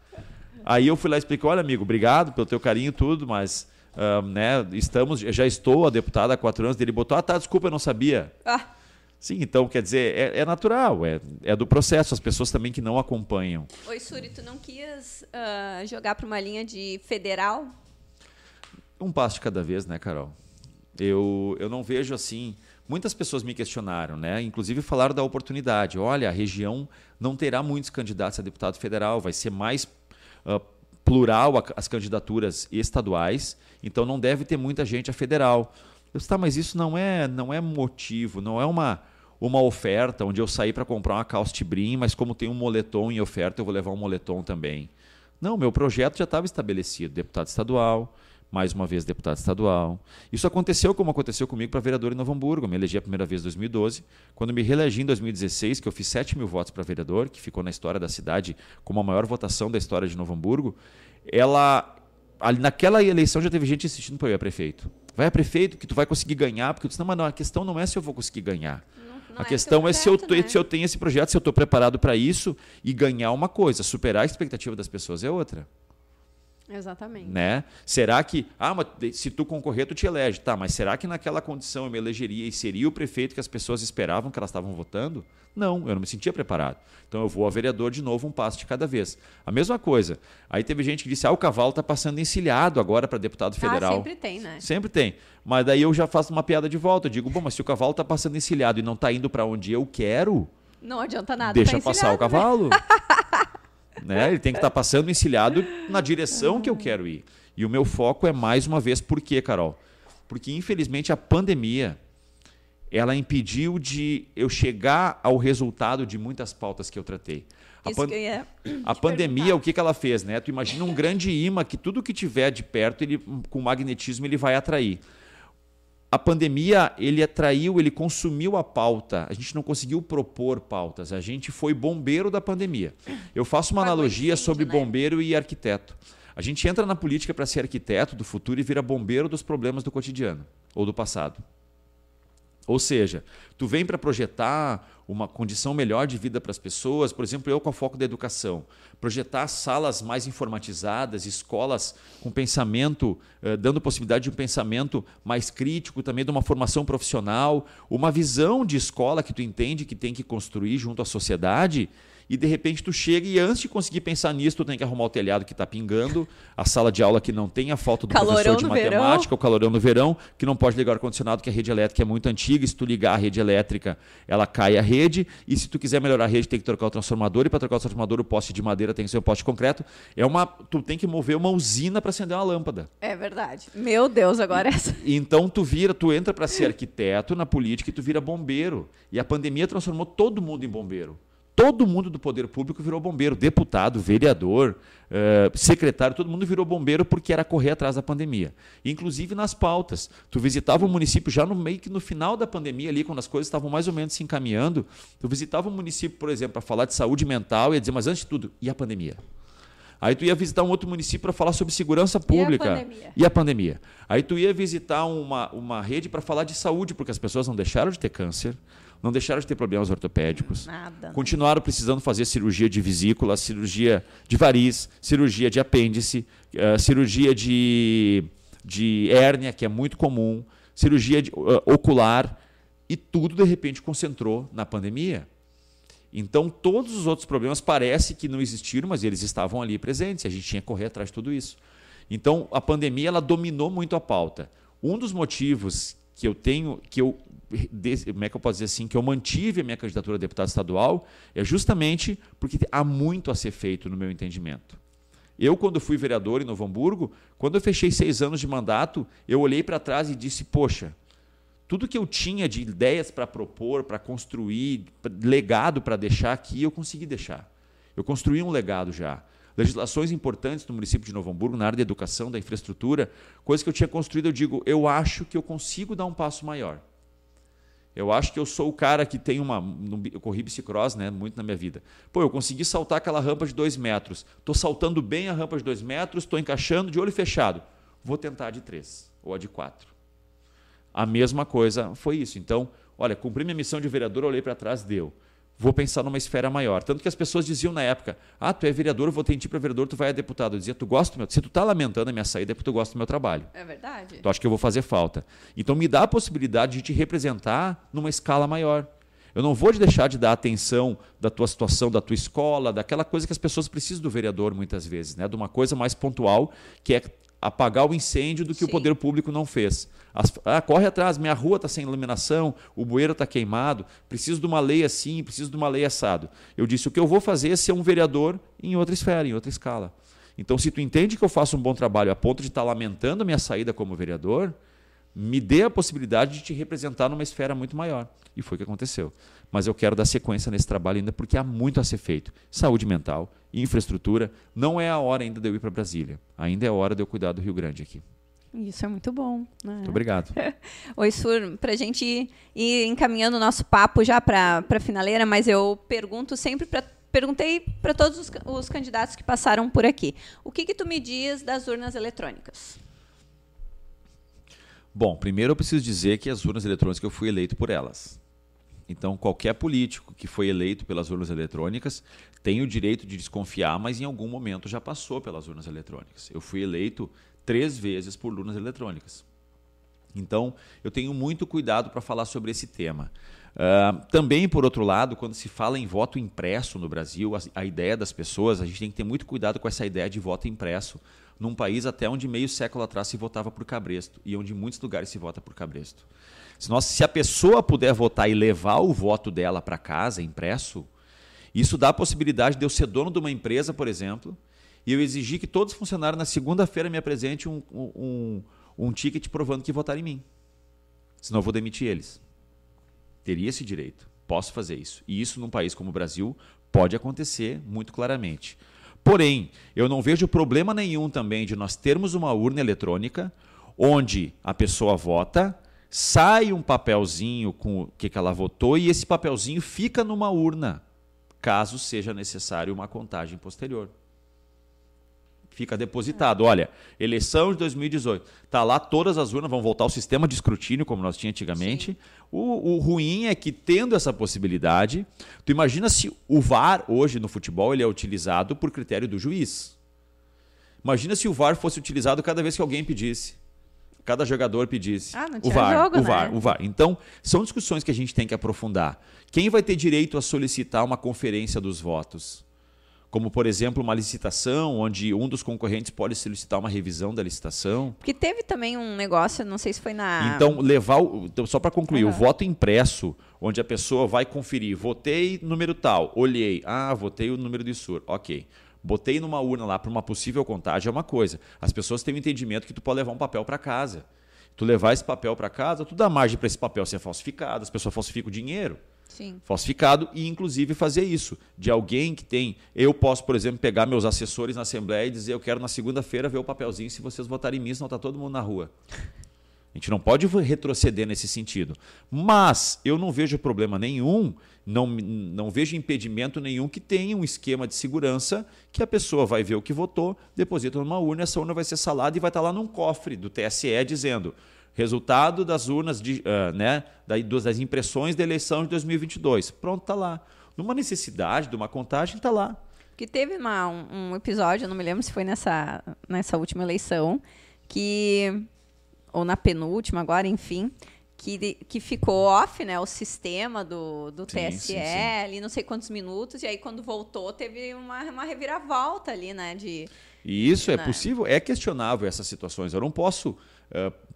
Aí eu fui lá e expliquei, olha amigo, obrigado pelo teu carinho e tudo, mas uh, né, estamos, já estou a deputada há quatro anos. Ele botou, ah tá, desculpa, eu não sabia. Ah. Sim, então quer dizer, é, é, natural, é, é do processo, as pessoas também que não acompanham. Oi, Suri, tu não quis uh, jogar para uma linha de federal? Um passo de cada vez, né, Carol? Eu, eu não vejo assim. Muitas pessoas me questionaram, né? Inclusive falaram da oportunidade. Olha, a região não terá muitos candidatos a deputado federal, vai ser mais uh, plural a, as candidaturas estaduais, então não deve ter muita gente a federal. Eu disse, tá, mas isso não é, não é motivo, não é uma, uma oferta onde eu saí para comprar uma calça brim, mas como tem um moletom em oferta, eu vou levar um moletom também. Não, meu projeto já estava estabelecido, deputado estadual, mais uma vez deputado estadual. Isso aconteceu como aconteceu comigo para vereador em Novo Hamburgo. Eu me elegi a primeira vez em 2012. Quando me reelegi em 2016, que eu fiz 7 mil votos para vereador, que ficou na história da cidade como a maior votação da história de Novo Hamburgo, ela, ali, naquela eleição já teve gente insistindo para eu ir a prefeito. Vai a prefeito que tu vai conseguir ganhar, porque eu disse, não, mas não, a questão não é se eu vou conseguir ganhar. Não, não a é questão é, se, eu, né? se eu tenho esse projeto, se eu estou preparado para isso e ganhar uma coisa, superar a expectativa das pessoas é outra. Exatamente. Né? Será que, ah, mas se tu concorrer, tu te elege. Tá, mas será que naquela condição eu me elegeria e seria o prefeito que as pessoas esperavam que elas estavam votando? Não, eu não me sentia preparado. Então eu vou a vereador de novo um passo de cada vez. A mesma coisa. Aí teve gente que disse: ah, o cavalo está passando encilhado agora para deputado ah, federal. Ah, sempre tem, né? Sempre tem. Mas daí eu já faço uma piada de volta. Eu digo: bom, mas se o cavalo está passando encilhado e não está indo para onde eu quero. Não adianta nada. Deixa tá passar o né? cavalo. <laughs> Né? Ele tem que estar tá passando encilhado na direção que eu quero ir. E o meu foco é mais uma vez por quê, Carol? Porque infelizmente a pandemia ela impediu de eu chegar ao resultado de muitas pautas que eu tratei. A, pan a pandemia, perguntar. o que, que ela fez, né? Tu imagina um grande imã que tudo que tiver de perto, ele, com magnetismo, ele vai atrair. A pandemia, ele atraiu, ele consumiu a pauta. A gente não conseguiu propor pautas. A gente foi bombeiro da pandemia. Eu faço uma analogia sobre né? bombeiro e arquiteto. A gente entra na política para ser arquiteto do futuro e vira bombeiro dos problemas do cotidiano ou do passado. Ou seja, tu vem para projetar uma condição melhor de vida para as pessoas, por exemplo, eu com o foco da educação, projetar salas mais informatizadas, escolas com pensamento, eh, dando possibilidade de um pensamento mais crítico, também de uma formação profissional, uma visão de escola que tu entende que tem que construir junto à sociedade e de repente tu chega e antes de conseguir pensar nisso, tu tem que arrumar o telhado que está pingando, a sala de aula que não tem a falta do calorão professor de matemática, verão. o calorão no verão, que não pode ligar o ar-condicionado, que a rede elétrica é muito antiga, e se tu ligar a rede elétrica, ela cai a rede, e se tu quiser melhorar a rede, tem que trocar o transformador, e para trocar o transformador, o poste de madeira tem que ser um poste de concreto. É uma, tu tem que mover uma usina para acender uma lâmpada. É verdade. Meu Deus, agora e, essa. <laughs> Então tu vira, tu entra para ser arquiteto na política e tu vira bombeiro. E a pandemia transformou todo mundo em bombeiro todo mundo do poder público virou bombeiro, deputado, vereador, uh, secretário, todo mundo virou bombeiro porque era correr atrás da pandemia. Inclusive nas pautas. Tu visitava o município já no meio que no final da pandemia ali, quando as coisas estavam mais ou menos se encaminhando, tu visitava o município, por exemplo, para falar de saúde mental e ia dizer, mas antes de tudo, e a pandemia? Aí tu ia visitar um outro município para falar sobre segurança pública. E a pandemia? E a pandemia. Aí tu ia visitar uma, uma rede para falar de saúde, porque as pessoas não deixaram de ter câncer, não deixaram de ter problemas ortopédicos. Nada. Continuaram precisando fazer cirurgia de vesícula, cirurgia de variz, cirurgia de apêndice, uh, cirurgia de, de hérnia, que é muito comum, cirurgia de, uh, ocular, e tudo de repente concentrou na pandemia. Então, todos os outros problemas parece que não existiram, mas eles estavam ali presentes, a gente tinha que correr atrás de tudo isso. Então, a pandemia ela dominou muito a pauta. Um dos motivos que eu tenho, que eu como é que eu posso dizer assim, que eu mantive a minha candidatura a deputado estadual, é justamente porque há muito a ser feito no meu entendimento. Eu, quando fui vereador em Novo Hamburgo, quando eu fechei seis anos de mandato, eu olhei para trás e disse: Poxa, tudo que eu tinha de ideias para propor, para construir, legado para deixar aqui, eu consegui deixar. Eu construí um legado já. Legislações importantes no município de Novo Hamburgo, na área da educação, da infraestrutura, coisas que eu tinha construído, eu digo, eu acho que eu consigo dar um passo maior. Eu acho que eu sou o cara que tem uma. Eu corri bicicross né, muito na minha vida. Pô, eu consegui saltar aquela rampa de dois metros. Estou saltando bem a rampa de dois metros, estou encaixando de olho fechado. Vou tentar de três ou a de quatro. A mesma coisa foi isso. Então, olha, cumpri minha missão de vereador, olhei para trás, deu vou pensar numa esfera maior. Tanto que as pessoas diziam na época: ah, tu é vereador, eu vou ter em ti para vereador, tu vai a deputado. Eu dizia: tu gosta do meu. Se tu está lamentando a minha saída, é porque tu gosta do meu trabalho. É verdade. Tu acha que eu vou fazer falta. Então me dá a possibilidade de te representar numa escala maior. Eu não vou te deixar de dar atenção da tua situação, da tua escola, daquela coisa que as pessoas precisam do vereador muitas vezes, né? de uma coisa mais pontual, que é apagar o incêndio do que Sim. o poder público não fez. As, ah, corre atrás, minha rua está sem iluminação, o bueiro está queimado, preciso de uma lei assim, preciso de uma lei assado. Eu disse, o que eu vou fazer é ser um vereador em outra esfera, em outra escala. Então, se tu entende que eu faço um bom trabalho a ponto de estar tá lamentando a minha saída como vereador, me dê a possibilidade de te representar numa esfera muito maior. E foi o que aconteceu. Mas eu quero dar sequência nesse trabalho ainda porque há muito a ser feito. Saúde mental, infraestrutura. Não é a hora ainda de eu ir para Brasília. Ainda é hora de eu cuidar do Rio Grande aqui. Isso é muito bom. Né? Muito obrigado. <laughs> Oi, Sur, para a gente ir, ir, encaminhando o nosso papo já para a finaleira, mas eu pergunto sempre para perguntei para todos os, os, candidatos que passaram por aqui. O que, que tu me diz das urnas eletrônicas? Bom, primeiro eu preciso dizer que as urnas eletrônicas eu fui eleito por elas. Então, qualquer político que foi eleito pelas urnas eletrônicas tem o direito de desconfiar, mas em algum momento já passou pelas urnas eletrônicas. Eu fui eleito três vezes por urnas eletrônicas. Então, eu tenho muito cuidado para falar sobre esse tema. Uh, também, por outro lado, quando se fala em voto impresso no Brasil, a, a, ideia das pessoas, a gente tem que ter muito cuidado com essa ideia de voto impresso, num país até onde meio século atrás se votava por cabresto e onde em muitos lugares se vota por cabresto. Se, nós, se a pessoa puder votar e levar o voto dela para casa impresso, isso dá a possibilidade de eu ser dono de uma empresa, por exemplo, e eu exigir que todos os funcionários na segunda-feira me apresentem um, um, um ticket provando que votaram em mim. Senão eu vou demitir eles teria esse direito. Posso fazer isso. E isso num país como o Brasil pode acontecer muito claramente. Porém, eu não vejo problema nenhum também de nós termos uma urna eletrônica onde a pessoa vota, sai um papelzinho com o que ela votou e esse papelzinho fica numa urna, caso seja necessário uma contagem posterior fica depositado. Olha, eleição de 2018. Tá lá todas as urnas, vão voltar ao sistema de escrutínio, como nós tínhamos antigamente. O, o, ruim é que, tendo essa possibilidade, tu imagina se o VAR, hoje no futebol, ele é utilizado por critério do juiz. Imagina se o VAR fosse utilizado cada vez que alguém pedisse. Cada jogador pedisse. Ah, não tinha o VAR, jogo, o né? VAR, o VAR. Então, são discussões que a gente tem que aprofundar. Quem vai ter direito a solicitar uma conferência dos votos? Como por exemplo uma licitação onde um dos concorrentes pode solicitar uma revisão da licitação. Porque teve também um negócio, não sei se foi na. Então levar, o, então, só para concluir, uhum. o voto impresso, onde a pessoa vai conferir, votei número tal, olhei, ah, votei o número de sur, ok. Botei numa urna lá para uma possível contagem é uma coisa. As pessoas têm o entendimento que tu pode levar um papel para casa. Tu levar esse papel para casa, tu dá margem para esse papel ser falsificado, as pessoas falsificam o dinheiro. Sim. falsificado e inclusive fazer isso. De alguém que tem eu posso por exemplo pegar meus assessores na assembleia e dizer eu quero na segunda-feira ver o papelzinho se vocês votarem em mim senão está todo mundo na rua. A gente não pode retroceder nesse sentido. Mas eu não vejo problema nenhum não, não vejo impedimento nenhum que tenha um esquema de segurança que a pessoa vai ver o que votou deposita numa urna essa urna vai ser salada e vai estar lá num cofre do TSE dizendo Resultado das urnas, de, uh, né, das impressões da eleição de 2022. Pronto, está lá. Numa necessidade de uma contagem, está lá. Que teve uma, um, um, episódio, não me lembro se foi nessa, nessa última eleição, que ou na penúltima agora, enfim, que, que ficou off, né, o sistema do, do sim, TSE sim, sim. ali não sei quantos minutos, e aí quando voltou teve uma, uma reviravolta ali, né, de... E isso é né? possível, é questionável essas situações. Eu não posso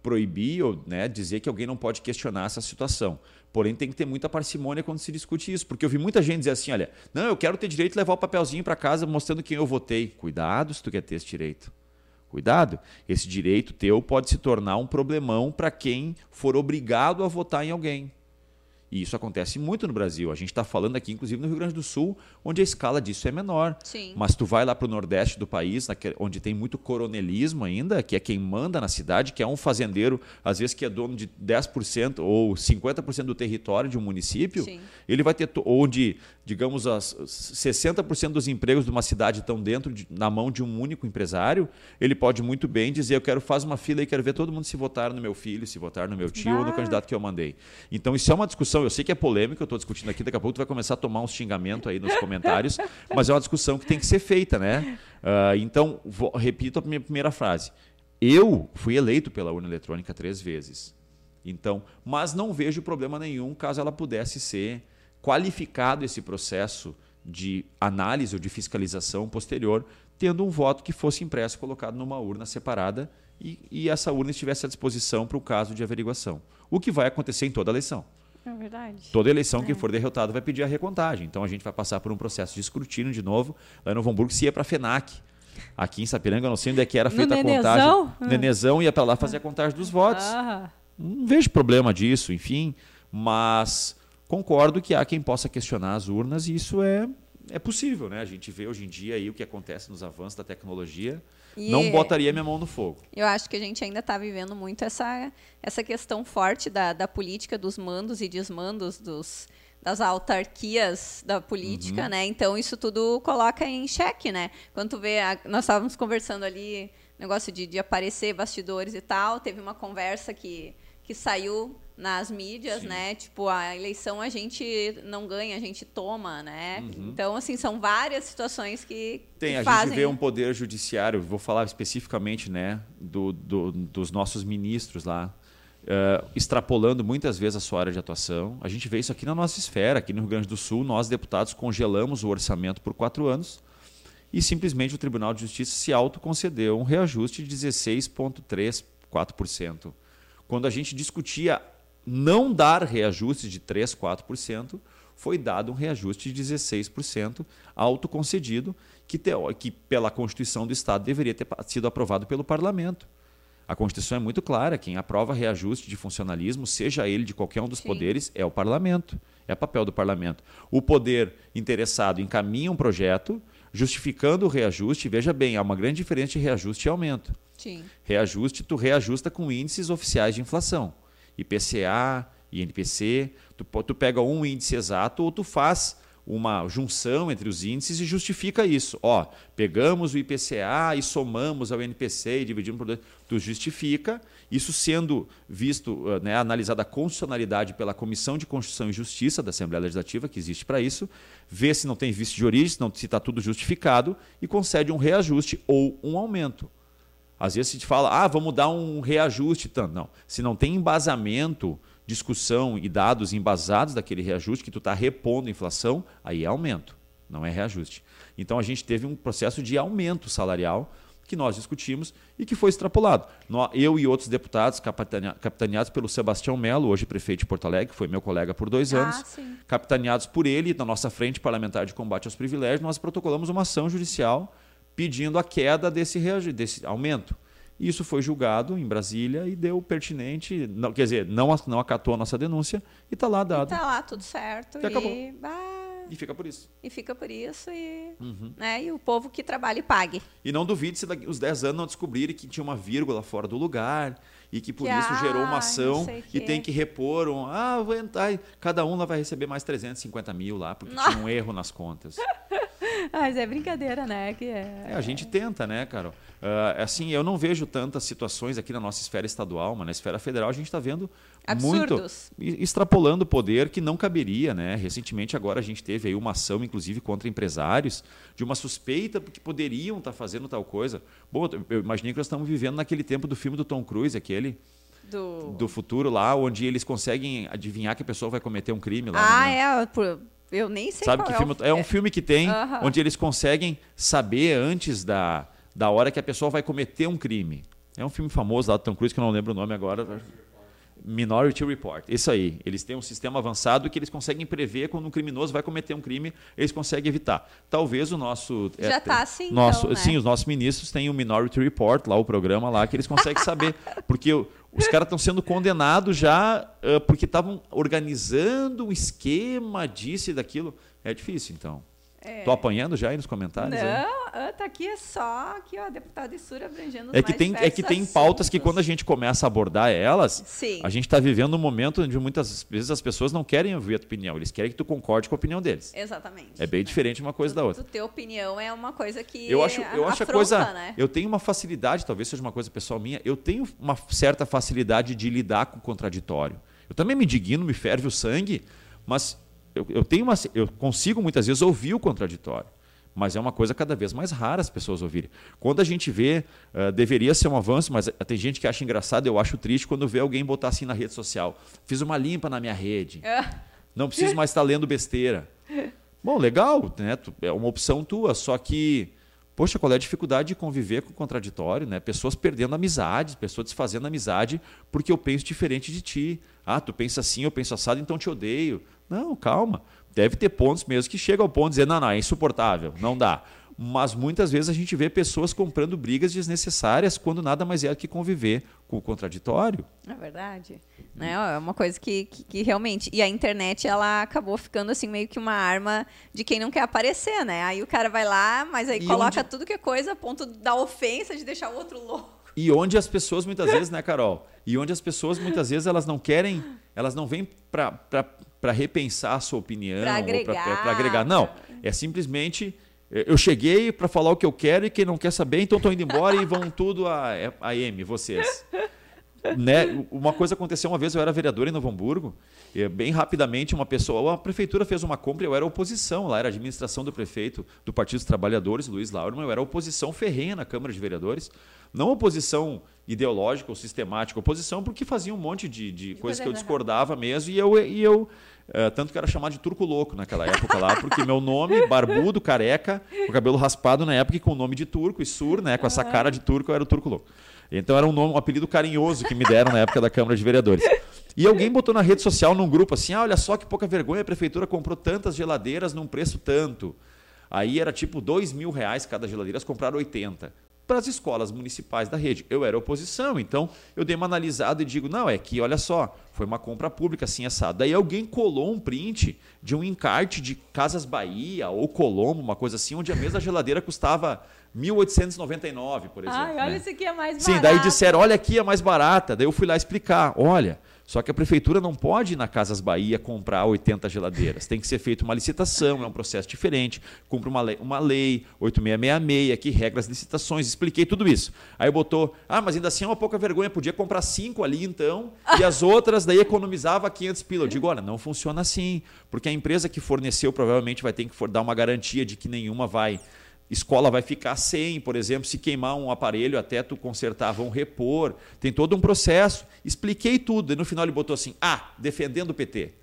proibir ou né, dizer que alguém não pode questionar essa situação. Porém, tem que ter muita parcimônia quando se discute isso, porque eu vi muita gente dizer assim: olha, não, eu quero ter direito de levar o papelzinho para casa mostrando quem eu votei. Cuidado se tu quer ter esse direito. Cuidado, esse direito teu pode se tornar um problemão para quem for obrigado a votar em alguém. E isso acontece muito no Brasil. A gente está falando aqui, inclusive, no Rio Grande do Sul, onde a escala disso é menor. Sim. Mas tu vai lá para o Nordeste do país, onde tem muito coronelismo ainda, que é quem manda na cidade, que é um fazendeiro, às vezes que é dono de 10% ou 50% do território de um município. Sim. Ele vai ter, onde, digamos, as 60% dos empregos de uma cidade estão dentro de, na mão de um único empresário. Ele pode muito bem dizer: Eu quero fazer uma fila e quero ver todo mundo se votar no meu filho, se votar no meu tio ou no candidato que eu mandei. Então, isso é uma discussão eu sei que é polêmica, eu estou discutindo aqui, daqui a pouco tu vai começar a tomar uns xingamentos aí nos comentários, <laughs> mas é uma discussão que tem que ser feita, né? Uh, então, vou, repito a minha primeira frase. Eu fui eleito pela urna eletrônica três vezes. Então, mas não vejo problema nenhum caso ela pudesse ser qualificado esse processo de análise ou de fiscalização posterior, tendo um voto que fosse impresso colocado numa urna separada e, e essa urna estivesse à disposição para o caso de averiguação. O que vai acontecer em toda eleição. É verdade. Toda eleição, é. quem for derrotado vai pedir a recontagem. Então a gente vai passar por um processo de escrutínio de novo. Lá em Novo Hamburgo se ia para a FENAC. Aqui em Sapiranga, eu não sei onde é que era feita a nenezão? contagem. Nenezão ia para lá fazer a contagem dos votos. Ah. Não vejo problema disso, enfim. Mas concordo que há quem possa questionar as urnas e isso é, é possível. Né? A gente vê hoje em dia aí o que acontece nos avanços da tecnologia. E não botaria minha mão no fogo. Eu acho que a gente ainda está vivendo muito essa, essa questão forte da, da política dos mandos e desmandos dos, das autarquias da política, uhum. né? Então isso tudo coloca em xeque, né? Quando tu vê, a, nós estávamos conversando ali, negócio de, de aparecer bastidores e tal, teve uma conversa que, que saiu nas mídias, Sim. né? Tipo, a eleição a gente não ganha, a gente toma, né? Uhum. Então, assim, são várias situações que. Tem, que a fazem... gente vê um poder judiciário, vou falar especificamente, né, do, do dos nossos ministros lá. Uh, extrapolando muitas vezes a sua área de atuação. A gente vê isso aqui na nossa esfera, aqui no Rio Grande do Sul, nós deputados congelamos o orçamento por quatro anos e simplesmente o Tribunal de Justiça se autoconcedeu um reajuste de 16,34%. Quando a gente discutia não dar reajuste de 3, 4%, foi dado um reajuste de 16% autoconcedido, que, te, que pela Constituição do Estado deveria ter sido aprovado pelo Parlamento. A Constituição é muito clara: quem aprova reajuste de funcionalismo, seja ele de qualquer um dos Sim. poderes, é o Parlamento. É papel do Parlamento. O poder interessado encaminha um projeto justificando o reajuste. Veja bem, há uma grande diferença de reajuste e aumento. Sim. Reajuste, tu reajusta com índices oficiais de inflação. IPCA, INPC, tu, tu pega um índice exato ou tu faz uma junção entre os índices e justifica isso. Ó, pegamos o IPCA e somamos ao INPC e dividimos por dois. Tu justifica, isso sendo visto, né, analisada a constitucionalidade pela Comissão de Constituição e Justiça da Assembleia Legislativa, que existe para isso, vê se não tem vício de origem, se está tudo justificado e concede um reajuste ou um aumento. Às vezes se te fala, ah, vamos dar um reajuste tanto. Não. Se não tem embasamento, discussão e dados embasados daquele reajuste que tu está repondo a inflação, aí é aumento, não é reajuste. Então a gente teve um processo de aumento salarial que nós discutimos e que foi extrapolado. Eu e outros deputados, capitaneados pelo Sebastião Melo, hoje prefeito de Porto Alegre, que foi meu colega por dois ah, anos, sim. capitaneados por ele, na nossa frente parlamentar de combate aos privilégios, nós protocolamos uma ação judicial pedindo a queda desse, desse aumento. Isso foi julgado em Brasília e deu pertinente, não, quer dizer, não, não acatou a nossa denúncia e está lá dado. Está lá tudo certo. E, acabou. E fica por isso. E fica por isso e, uhum. né, e o povo que trabalha e pague. E não duvide se daqui, os 10 anos não descobrirem que tinha uma vírgula fora do lugar e que por que, isso ah, gerou uma ação e tem que repor um. Ah, vou entrar. Cada um lá vai receber mais 350 mil lá, porque tinha um erro nas contas. <laughs> <laughs> Mas é brincadeira, né? Que é... é a gente tenta, né, Carol? Uh, assim, eu não vejo tantas situações aqui na nossa esfera estadual, mas na esfera federal a gente está vendo Absurdos. muito extrapolando o poder que não caberia, né? Recentemente agora a gente teve aí uma ação, inclusive, contra empresários de uma suspeita que poderiam estar tá fazendo tal coisa. Bom, eu imaginei que nós estamos vivendo naquele tempo do filme do Tom Cruise, aquele do... do futuro lá, onde eles conseguem adivinhar que a pessoa vai cometer um crime lá. Ah, né? é. Por eu nem sei Sabe que é filme? É, um filme que tem, onde eles conseguem saber antes da, da hora que a pessoa vai cometer um crime. É um filme famoso lá do Tom Cruise, que eu não lembro o nome agora. Minority Report. Isso aí. Eles têm um sistema avançado que eles conseguem prever quando um criminoso vai cometer um crime, eles conseguem evitar. Talvez o nosso. É, Já está assim. Nosso, então, né? Sim, os nossos ministros têm o Minority Report, lá o programa lá, que eles conseguem saber. <laughs> Porque os caras estão sendo condenados já uh, porque estavam organizando um esquema disso e daquilo. É difícil, então. É. Tô apanhando já aí nos comentários? Não, é? tá aqui é só aqui, ó, deputado Isura abrangendo é que tem É que tem pautas que quando a gente começa a abordar elas, Sim. a gente está vivendo um momento onde muitas vezes as pessoas não querem ouvir a tua opinião, eles querem que tu concorde com a opinião deles. Exatamente. É bem diferente uma coisa tu, da outra. Tu ter opinião é uma coisa que Eu acho, eu acho afronta, a coisa, né? eu tenho uma facilidade, talvez seja uma coisa pessoal minha, eu tenho uma certa facilidade de lidar com o contraditório. Eu também me digno, me ferve o sangue, mas eu, eu tenho uma, eu consigo muitas vezes ouvir o contraditório mas é uma coisa cada vez mais rara as pessoas ouvirem. Quando a gente vê, uh, deveria ser um avanço, mas tem gente que acha engraçado, eu acho triste quando vê alguém botar assim na rede social. Fiz uma limpa na minha rede. É. Não preciso mais estar lendo besteira. Bom, legal, né? É uma opção tua, só que Poxa, qual é a dificuldade de conviver com o contraditório, né? Pessoas perdendo amizade, pessoas desfazendo amizade porque eu penso diferente de ti. Ah, tu pensa assim, eu penso assado, então te odeio. Não, calma. Deve ter pontos mesmo que chegam ao ponto de dizer, não, não, é insuportável, não dá mas muitas vezes a gente vê pessoas comprando brigas desnecessárias quando nada mais é do que conviver com o contraditório. É verdade. Né? É uma coisa que, que, que, realmente. E a internet ela acabou ficando assim meio que uma arma de quem não quer aparecer, né? Aí o cara vai lá, mas aí e coloca onde... tudo que é coisa a ponto da ofensa de deixar o outro louco. E onde as pessoas muitas vezes, né, Carol? E onde as pessoas muitas vezes elas não querem, elas não vêm para repensar a sua opinião, para agregar. Agregar. Não, é simplesmente eu cheguei para falar o que eu quero e quem não quer saber, então estou indo embora e vão <laughs> tudo a, a M, vocês. né? Uma coisa aconteceu uma vez, eu era vereador em Novo Hamburgo, e bem rapidamente uma pessoa, a prefeitura fez uma compra, eu era oposição, lá era a administração do prefeito do Partido dos Trabalhadores, Luiz Laurman, eu era oposição ferrenha na Câmara de Vereadores, não oposição ideológica ou sistemática, oposição porque fazia um monte de, de coisas que eu discordava mesmo e eu, e eu Uh, tanto que era chamado de turco louco naquela época lá, porque meu nome, barbudo, careca, com cabelo raspado na época e com o nome de turco e sur, né, com essa cara de turco, eu era o turco louco. Então era um nome, um apelido carinhoso que me deram na época da Câmara de Vereadores. E alguém botou na rede social, num grupo, assim: ah, olha só que pouca vergonha, a prefeitura comprou tantas geladeiras num preço tanto. Aí era tipo dois mil reais cada geladeira, eles compraram 80 para as escolas municipais da rede. Eu era oposição, então eu dei uma analisada e digo, não, é que, olha só, foi uma compra pública assim assada. Daí alguém colou um print de um encarte de Casas Bahia ou Colombo, uma coisa assim, onde a mesma geladeira custava 1.899, por exemplo. Ai, olha, né? isso aqui é mais barato. Sim, daí disseram, olha aqui é mais barata. Daí eu fui lá explicar, olha, só que a prefeitura não pode ir na Casas Bahia comprar 80 geladeiras. Tem que ser feita uma licitação, é um processo diferente. Cumpre uma lei, uma lei 8666, que regra as licitações. Expliquei tudo isso. Aí botou, ah, mas ainda assim é uma pouca vergonha, podia comprar cinco ali então, e as outras daí economizava 500 pila. Eu digo, olha, não funciona assim, porque a empresa que forneceu provavelmente vai ter que dar uma garantia de que nenhuma vai escola vai ficar sem, por exemplo, se queimar um aparelho até tu consertar, vão repor. Tem todo um processo. Expliquei tudo. E no final ele botou assim: ah, defendendo o PT.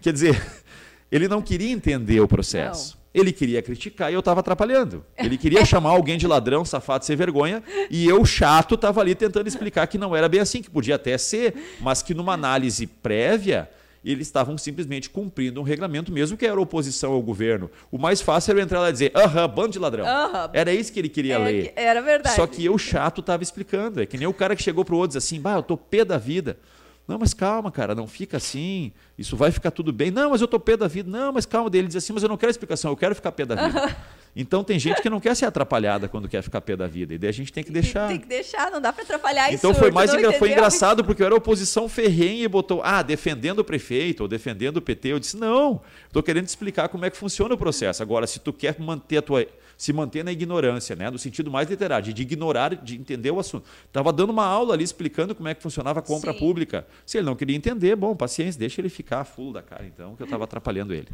Quer dizer, <laughs> ele não queria entender o processo. Não. Ele queria criticar e eu estava atrapalhando. Ele queria <laughs> chamar alguém de ladrão, safado, sem vergonha, e eu, chato, estava ali tentando explicar que não era bem assim, que podia até ser, mas que numa análise prévia eles estavam simplesmente cumprindo um regulamento, mesmo que era oposição ao governo. O mais fácil era entrar lá e dizer, aham, bando de ladrão. Era isso que ele queria é, ler. Era verdade. Só que eu, chato, estava explicando. É que nem o cara que chegou para o outro e disse assim, bah, eu tô pé da vida. Não, mas calma, cara, não fica assim. Isso vai ficar tudo bem. Não, mas eu tô pé da vida. Não, mas calma. Ele diz assim, mas eu não quero explicação, eu quero ficar pé da vida. <laughs> Então tem gente que não quer ser atrapalhada quando quer ficar pé da vida. E daí a gente tem que <laughs> deixar. Tem que deixar, não dá para atrapalhar isso. Então foi mais engra... foi engraçado porque eu era oposição ferrenha e botou, ah, defendendo o prefeito ou defendendo o PT. Eu disse, não, estou querendo te explicar como é que funciona o processo. Agora, se tu quer manter a tua se manter na ignorância, né? no sentido mais literário, de ignorar, de entender o assunto. Estava dando uma aula ali explicando como é que funcionava a compra Sim. pública. Se ele não queria entender, bom, paciência, deixa ele ficar full da cara, então, que eu estava atrapalhando ele.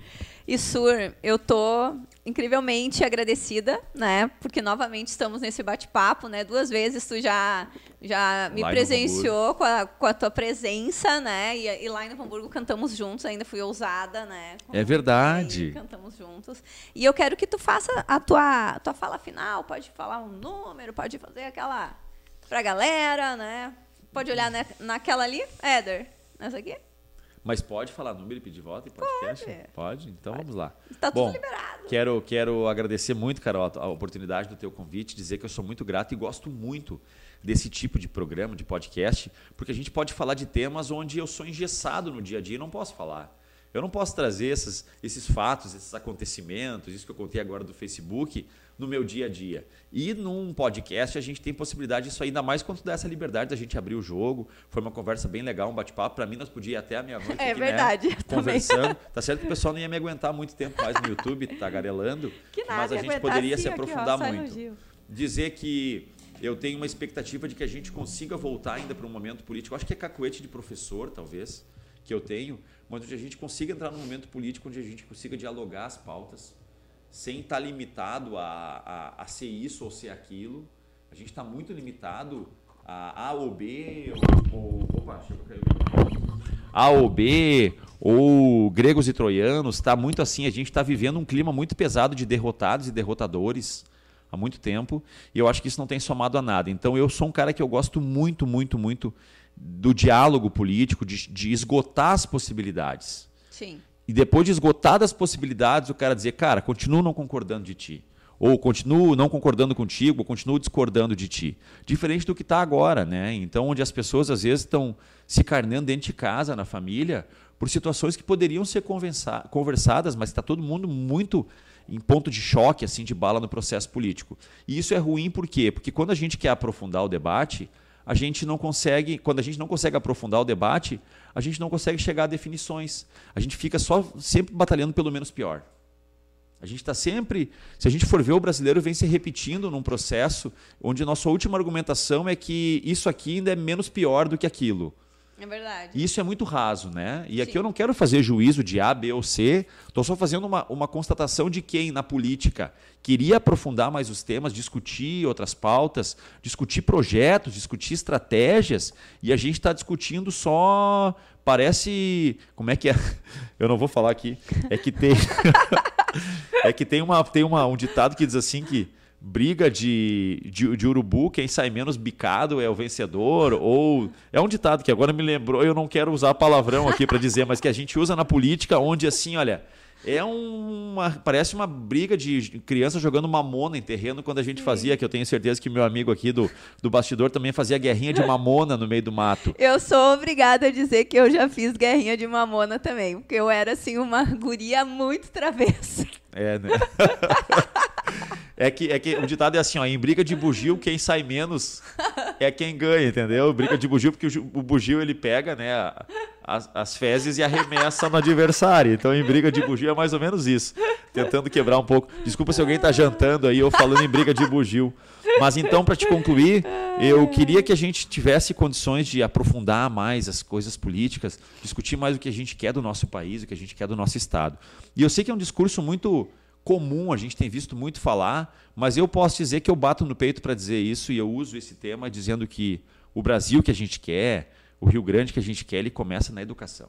E Sur, eu tô incrivelmente agradecida, né? Porque novamente estamos nesse bate-papo, né? Duas vezes tu já já me lá presenciou com a, com a tua presença, né? E, e, lá em Novo Hamburgo cantamos juntos, ainda fui ousada, né? é verdade. cantamos juntos. E eu quero que tu faça a tua, tua fala final, pode falar um número, pode fazer aquela pra galera, né? Pode olhar na, naquela ali, Éder, nessa aqui? Mas pode falar número e pedir voto em podcast? Pode. pode? Então pode. vamos lá. Está tudo Bom, liberado. Quero, quero agradecer muito, Carol, a oportunidade do teu convite, dizer que eu sou muito grato e gosto muito desse tipo de programa, de podcast, porque a gente pode falar de temas onde eu sou engessado no dia a dia e não posso falar. Eu não posso trazer esses, esses fatos, esses acontecimentos, isso que eu contei agora do Facebook, no meu dia a dia. E num podcast a gente tem possibilidade disso ainda mais quando dá essa liberdade da gente abrir o jogo. Foi uma conversa bem legal, um bate-papo. Para mim, nós podíamos ir até a meia-noite. É aqui, verdade. Né? Conversando. <laughs> Tá certo que o pessoal não ia me aguentar muito tempo mais no YouTube, tagarelando. Que nada, mas a gente poderia assim, se aprofundar aqui, ó, muito. Dizer que eu tenho uma expectativa de que a gente consiga voltar ainda para um momento político. Eu acho que é cacuete de professor, talvez, que eu tenho, mas onde a gente consiga entrar num momento político onde a gente consiga dialogar as pautas sem estar tá limitado a, a, a ser isso ou ser aquilo. A gente está muito limitado a A ou B, ou, ou opa, A ou B, ou gregos e troianos, está muito assim, a gente está vivendo um clima muito pesado de derrotados e derrotadores há muito tempo, e eu acho que isso não tem somado a nada. Então eu sou um cara que eu gosto muito, muito, muito do diálogo político, de, de esgotar as possibilidades. Sim. E depois de esgotadas as possibilidades, o cara dizer, cara, continuo não concordando de ti. Ou continuo não concordando contigo, ou continuo discordando de ti. Diferente do que está agora, né? Então, onde as pessoas às vezes estão se carnando dentro de casa, na família, por situações que poderiam ser conversadas, mas está todo mundo muito em ponto de choque, assim, de bala no processo político. E isso é ruim por quê? Porque quando a gente quer aprofundar o debate, a gente não consegue, quando a gente não consegue aprofundar o debate, a gente não consegue chegar a definições. A gente fica só sempre batalhando pelo menos pior. A gente está sempre, se a gente for ver, o brasileiro vem se repetindo num processo onde nossa última argumentação é que isso aqui ainda é menos pior do que aquilo. É verdade. E isso é muito raso, né? E aqui Sim. eu não quero fazer juízo de A, B ou C, estou só fazendo uma, uma constatação de quem, na política, queria aprofundar mais os temas, discutir outras pautas, discutir projetos, discutir estratégias, e a gente está discutindo só. Parece. Como é que é? <laughs> Eu não vou falar aqui. É que tem. <laughs> é que tem, uma, tem uma, um ditado que diz assim que briga de, de, de, urubu, quem sai menos bicado é o vencedor, ou é um ditado que agora me lembrou, eu não quero usar palavrão aqui para dizer, mas que a gente usa na política, onde assim, olha, é uma parece uma briga de criança jogando mamona em terreno quando a gente fazia, que eu tenho certeza que meu amigo aqui do, do bastidor também fazia guerrinha de mamona no meio do mato. Eu sou obrigada a dizer que eu já fiz guerrinha de mamona também, porque eu era assim uma guria muito travessa. É, né? <laughs> É que, é que o ditado é assim, ó, em briga de bugio, quem sai menos é quem ganha, entendeu? Briga de bugio, porque o, bugio ele pega, né, as, as fezes e arremessa no adversário. Então, em briga de bugio é mais ou menos isso. Tentando quebrar um pouco. Desculpa se alguém está jantando aí ou falando em briga de bugio. Mas então, para te concluir, eu queria que a gente tivesse condições de aprofundar mais as coisas políticas, discutir mais o que a gente quer do nosso país, o que a gente quer do nosso Estado. E eu sei que é um discurso muito comum, a gente tem visto muito falar, mas eu posso dizer que eu bato no peito para dizer isso e eu uso esse tema dizendo que o Brasil que a gente quer, o Rio Grande que a gente quer, ele começa na educação.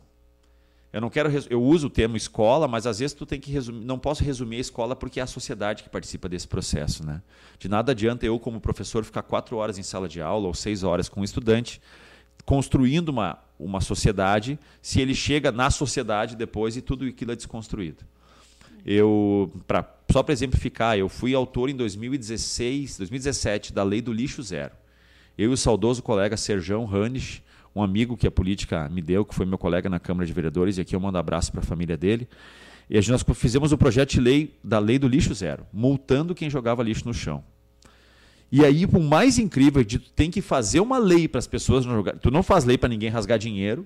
Eu não quero eu uso o termo escola, mas às vezes tu tem que resumir, não posso resumir a escola porque é a sociedade que participa desse processo, né? De nada adianta eu como professor ficar quatro horas em sala de aula ou seis horas com um estudante construindo uma uma sociedade se ele chega na sociedade depois e tudo aquilo é desconstruído. Eu, pra, só para exemplificar, eu fui autor em 2016, 2017 da Lei do Lixo Zero. Eu e o saudoso colega Serjão Ranisch, um amigo que a política me deu, que foi meu colega na Câmara de Vereadores, e aqui eu mando abraço para a família dele. E nós fizemos o projeto de lei da Lei do Lixo Zero, multando quem jogava lixo no chão. E aí, o mais incrível tu tem que fazer uma lei para as pessoas não jogar. Tu não faz lei para ninguém rasgar dinheiro,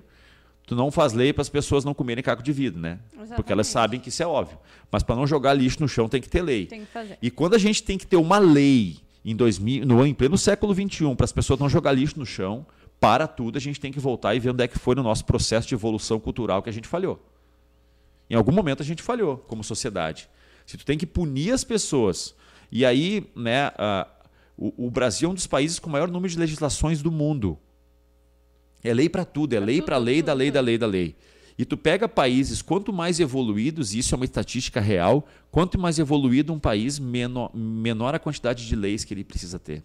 tu não faz lei para as pessoas não comerem caco de vidro, né? Exatamente. Porque elas sabem que isso é óbvio. Mas para não jogar lixo no chão tem que ter lei. Tem que fazer. E quando a gente tem que ter uma lei em 2000, no em pleno século 21 para as pessoas não jogar lixo no chão, para tudo a gente tem que voltar e ver onde é que foi no nosso processo de evolução cultural que a gente falhou. Em algum momento a gente falhou como sociedade. Se tu tem que punir as pessoas e aí, né, uh, o, o Brasil é um dos países com o maior número de legislações do mundo. É lei para tudo, é pra lei para lei, da lei, da lei, da lei. E tu pega países, quanto mais evoluídos, e isso é uma estatística real, quanto mais evoluído um país, menor, menor a quantidade de leis que ele precisa ter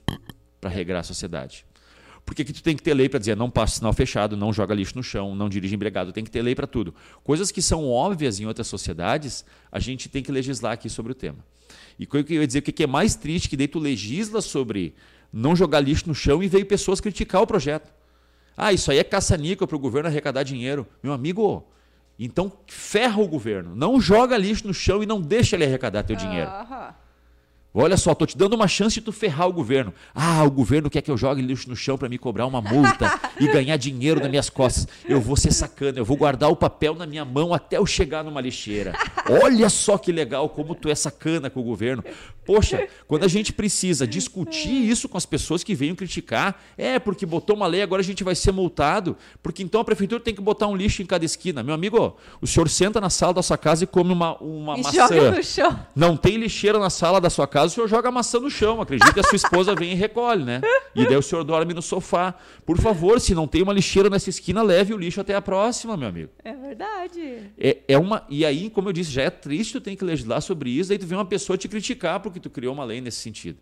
para regrar a sociedade. Porque que tu tem que ter lei para dizer não passa sinal fechado, não joga lixo no chão, não dirige embriagado, tem que ter lei para tudo. Coisas que são óbvias em outras sociedades, a gente tem que legislar aqui sobre o tema. E o que eu ia dizer, o que é mais triste, que daí tu legisla sobre não jogar lixo no chão e veio pessoas criticar o projeto. Ah, isso aí é caça-níquel para o governo arrecadar dinheiro. Meu amigo, então ferra o governo. Não joga lixo no chão e não deixa ele arrecadar teu dinheiro. Olha só, tô te dando uma chance de tu ferrar o governo. Ah, o governo quer que eu jogue lixo no chão para me cobrar uma multa <laughs> e ganhar dinheiro nas minhas costas. Eu vou ser sacana, eu vou guardar o papel na minha mão até eu chegar numa lixeira. Olha só que legal como tu é sacana com o governo. Poxa, quando a gente precisa discutir isso com as pessoas que venham criticar, é porque botou uma lei, agora a gente vai ser multado, porque então a prefeitura tem que botar um lixo em cada esquina. Meu amigo, o senhor senta na sala da sua casa e come uma, uma e maçã. Joga no chão. Não tem lixeira na sala da sua casa casa, o senhor joga a maçã no chão. Acredito que a sua esposa vem e recolhe, né? E daí o senhor dorme no sofá. Por favor, se não tem uma lixeira nessa esquina, leve o lixo até a próxima, meu amigo. É verdade. É, é uma, e aí, como eu disse, já é triste tu tem que legislar sobre isso, daí tu vê uma pessoa te criticar porque tu criou uma lei nesse sentido.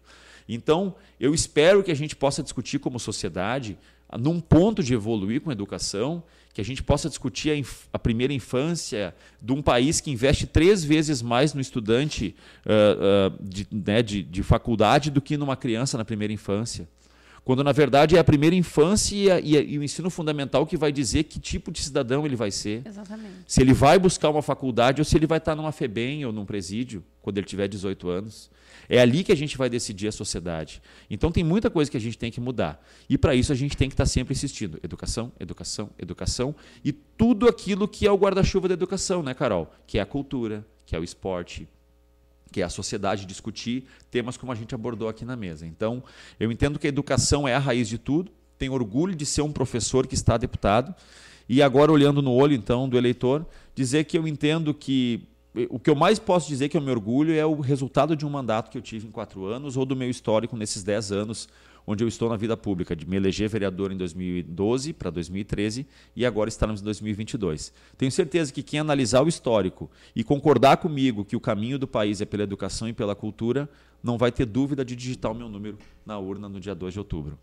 Então, eu espero que a gente possa discutir como sociedade, num ponto de evoluir com a educação, que a gente possa discutir a, inf a, primeira infância de um país que investe três vezes mais no estudante uh, uh, de, né, de, de, faculdade do que numa criança na primeira infância. Quando, na verdade, é a primeira infância e, a, e, a, e, o ensino fundamental que vai dizer que tipo de cidadão ele vai ser. Exatamente. Se ele vai buscar uma faculdade ou se ele vai estar numa FEBEM ou num presídio, quando ele tiver 18 anos. É ali que a gente vai decidir a sociedade. Então tem muita coisa que a gente tem que mudar. E para isso a gente tem que estar sempre insistindo. Educação, educação, educação e tudo aquilo que é o guarda-chuva da educação, né, Carol? Que é a cultura, que é o esporte, que é a sociedade discutir temas como a gente abordou aqui na mesa. Então, eu entendo que a educação é a raiz de tudo. Tenho orgulho de ser um professor que está deputado. E agora, olhando no olho, então, do eleitor, dizer que eu entendo que o que eu mais posso dizer que eu me orgulho é o resultado de um mandato que eu tive em quatro anos ou do meu histórico nesses dez anos onde eu estou na vida pública, de me eleger vereador em 2012 para 2013 e agora estamos em 2022. Tenho certeza que quem analisar o histórico e concordar comigo que o caminho do país é pela educação e pela cultura, não vai ter dúvida de digitar o meu número na urna no dia 2 de outubro.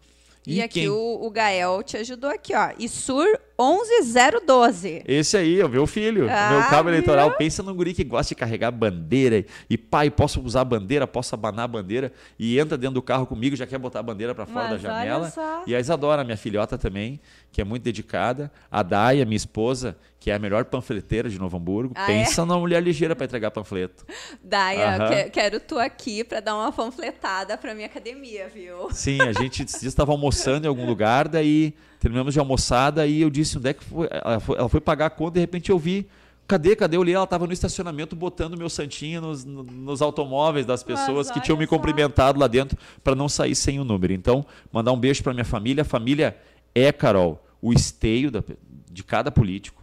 E, e aqui quem... o, o, Gael te ajudou aqui, ó. ISUR 11012. Esse aí, é o meu filho. Ah, meu cabo eleitoral. Pensa num guri que gosta de carregar bandeira. E pai, posso usar bandeira, posso abanar a bandeira. E entra dentro do carro comigo, já quer botar a bandeira para fora Mas da janela. E a Isadora, minha filhota também, que é muito dedicada. A Daia, minha esposa, que é a melhor panfleteira de Novo Hamburgo. Ah, Pensa é? numa mulher ligeira para entregar panfleto. Daia, que, quero tu aqui para dar uma panfletada para minha academia, viu? Sim, a gente <laughs> estava almoçando em algum lugar, daí terminamos de almoçada e eu disse onde é que foi. Ela foi, ela foi pagar a conta e de repente eu vi Cadê, cadê? Eu olhei, ela estava no estacionamento botando meu santinho nos, nos automóveis das pessoas que tinham me cumprimentado lá dentro para não sair sem o número. Então, mandar um beijo para minha família. A família é, Carol, o esteio da, de cada político.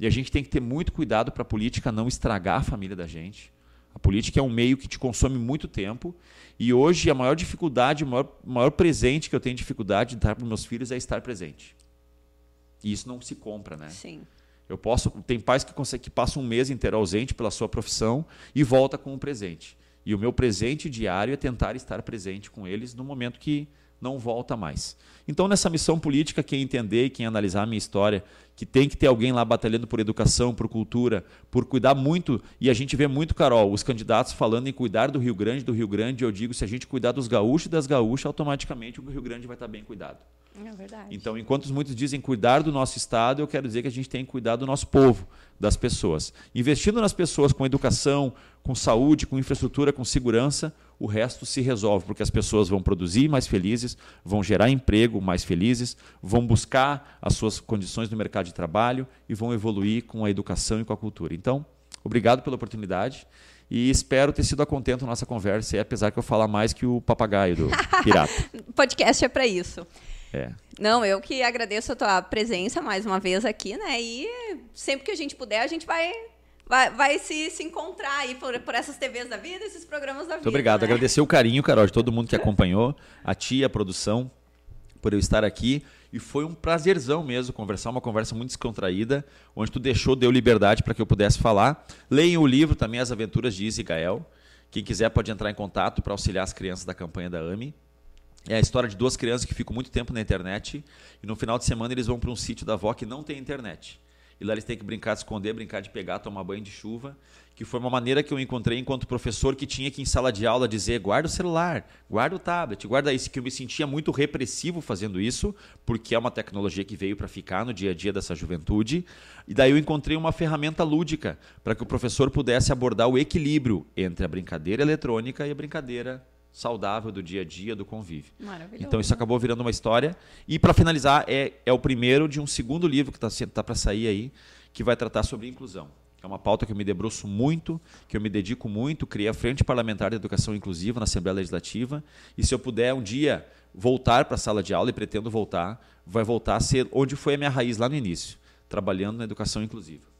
E a gente tem que ter muito cuidado para a política não estragar a família da gente. A política é um meio que te consome muito tempo. E hoje a maior dificuldade, o maior, maior presente que eu tenho dificuldade de dar para meus filhos é estar presente. E isso não se compra, né? Sim. Eu posso. Tem pais que, conseguem, que passam um mês inteiro ausente pela sua profissão e volta com um presente. E o meu presente diário é tentar estar presente com eles no momento que não volta mais. Então, nessa missão política, quem entender e quem analisar a minha história, que tem que ter alguém lá batalhando por educação, por cultura, por cuidar muito, e a gente vê muito, Carol, os candidatos falando em cuidar do Rio Grande, do Rio Grande, eu digo, se a gente cuidar dos gaúchos e das gaúchas, automaticamente o Rio Grande vai estar bem cuidado. É verdade. Então, enquanto muitos dizem cuidar do nosso Estado, eu quero dizer que a gente tem que cuidar do nosso povo, das pessoas. Investindo nas pessoas com educação, com saúde, com infraestrutura, com segurança, o resto se resolve, porque as pessoas vão produzir mais felizes, vão gerar emprego mais felizes, vão buscar as suas condições no mercado de trabalho e vão evoluir com a educação e com a cultura. Então, obrigado pela oportunidade e espero ter sido a contento nossa conversa, apesar que eu falar mais que o papagaio do <laughs> pirata. Podcast é para isso. É. Não, eu que agradeço a tua presença mais uma vez aqui, né? E sempre que a gente puder, a gente vai vai, vai se, se encontrar aí por, por essas TVs da vida, esses programas da vida. Muito obrigado. Né? Agradecer o carinho, Carol, de todo mundo que acompanhou, a tia, a produção, por eu estar aqui. E foi um prazerzão mesmo conversar, uma conversa muito descontraída, onde tu deixou, deu liberdade para que eu pudesse falar. Leiam o livro também, As Aventuras de Izzy Gael. Quem quiser pode entrar em contato para auxiliar as crianças da campanha da AMI. É a história de duas crianças que ficam muito tempo na internet e no final de semana eles vão para um sítio da avó que não tem internet e lá eles têm que brincar de esconder, brincar de pegar, tomar banho de chuva, que foi uma maneira que eu encontrei enquanto professor que tinha que em sala de aula dizer guarda o celular, guarda o tablet, guarda isso, que eu me sentia muito repressivo fazendo isso, porque é uma tecnologia que veio para ficar no dia a dia dessa juventude, e daí eu encontrei uma ferramenta lúdica para que o professor pudesse abordar o equilíbrio entre a brincadeira eletrônica e a brincadeira saudável do dia a dia, do convívio. Então isso acabou virando uma história. E para finalizar, é, é o primeiro de um segundo livro que está tá para sair aí, que vai tratar sobre inclusão. É uma pauta que eu me debruço muito, que eu me dedico muito. Criei a Frente Parlamentar de Educação Inclusiva na Assembleia Legislativa. E se eu puder um dia voltar para a sala de aula, e pretendo voltar, vai voltar a ser onde foi a minha raiz lá no início, trabalhando na educação inclusiva.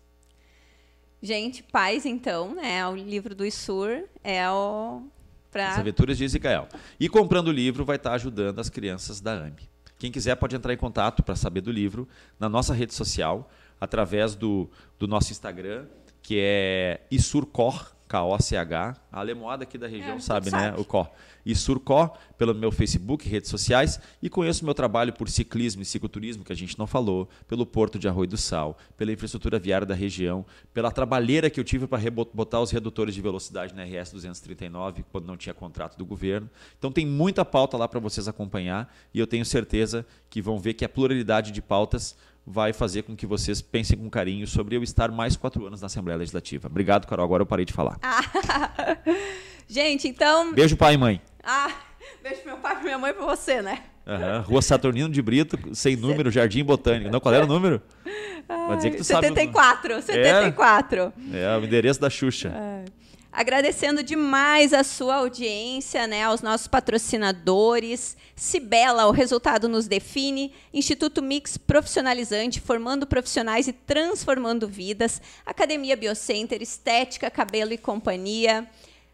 Gente, pais, então, né? O livro do ISUR é o Pra... As Aventuras de Ezequiel. E comprando o livro vai estar ajudando as crianças da AMB. Quem quiser pode entrar em contato para saber do livro na nossa rede social, através do, do nosso Instagram, que é Isurcor, K-O-C-H. A alemoada aqui da região É, sabe, sabe. né? O Có. E Surcó, pelo meu Facebook, redes sociais, e conheço meu trabalho por ciclismo e cicloturismo, que a gente não falou, pelo Porto de Arroio do Sal, pela infraestrutura viária da região, pela trabalheira que eu tive para botar os redutores de velocidade na RS 239, quando não tinha contrato do governo. Então tem muita pauta lá para vocês acompanhar, e eu tenho certeza que vão ver que a pluralidade de pautas vai fazer com que vocês pensem com carinho sobre eu estar mais quatro anos na Assembleia Legislativa. Obrigado, Carol. Agora eu parei de falar. <laughs> Gente, então. Beijo, pai e mãe. Ah, <laughs> beijo pro meu pai e pra minha mãe e pra você, né? Aham. Rua Saturnino de Brito, sem número, Jardim Botânico. Não, qual era o número? <laughs> Vai dizer que tu sabe. o- 74, 74. É, o endereço da Xuxa. Agradecendo demais a sua audiência, né, aos nossos patrocinadores. Cibela, o resultado nos define. Instituto Mix Profissionalizante, formando profissionais e transformando vidas. Academia Biocenter, Estética, Cabelo e Companhia.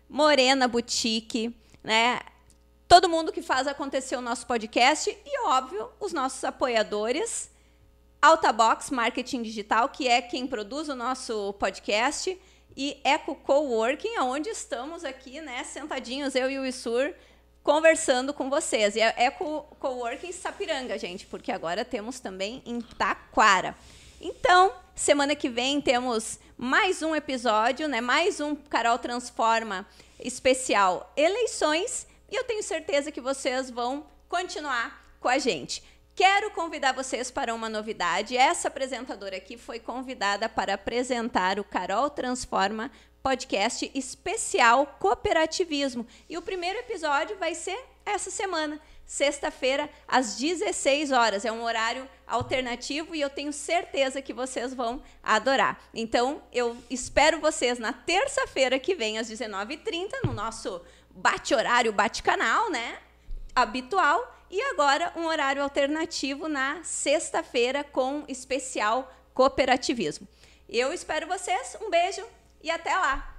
Morena Boutique, né? Todo mundo que faz acontecer o nosso podcast e, óbvio, os nossos apoiadores. Altabox Marketing Digital, que é quem produz o nosso podcast, e Eco Coworking, onde estamos aqui, né, sentadinhos, eu e o Isur, conversando com vocês. E é Eco Coworking Sapiranga, gente, porque agora temos também em Taquara. Então, semana que vem temos mais um episódio, né, mais um Carol Transforma especial eleições, e eu tenho certeza que vocês vão continuar com a gente. Quero convidar vocês para uma novidade. Essa apresentadora aqui foi convidada para apresentar o Carol Transforma podcast especial cooperativismo. E o primeiro episódio vai ser essa semana, sexta-feira, às 16 horas. É um horário alternativo e eu tenho certeza que vocês vão adorar. Então, eu espero vocês na terça-feira que vem, às 19h30, no nosso bate-horário, bate-canal, né? Habitual. E agora, um horário alternativo na sexta-feira com especial cooperativismo. Eu espero vocês. Um beijo e até lá!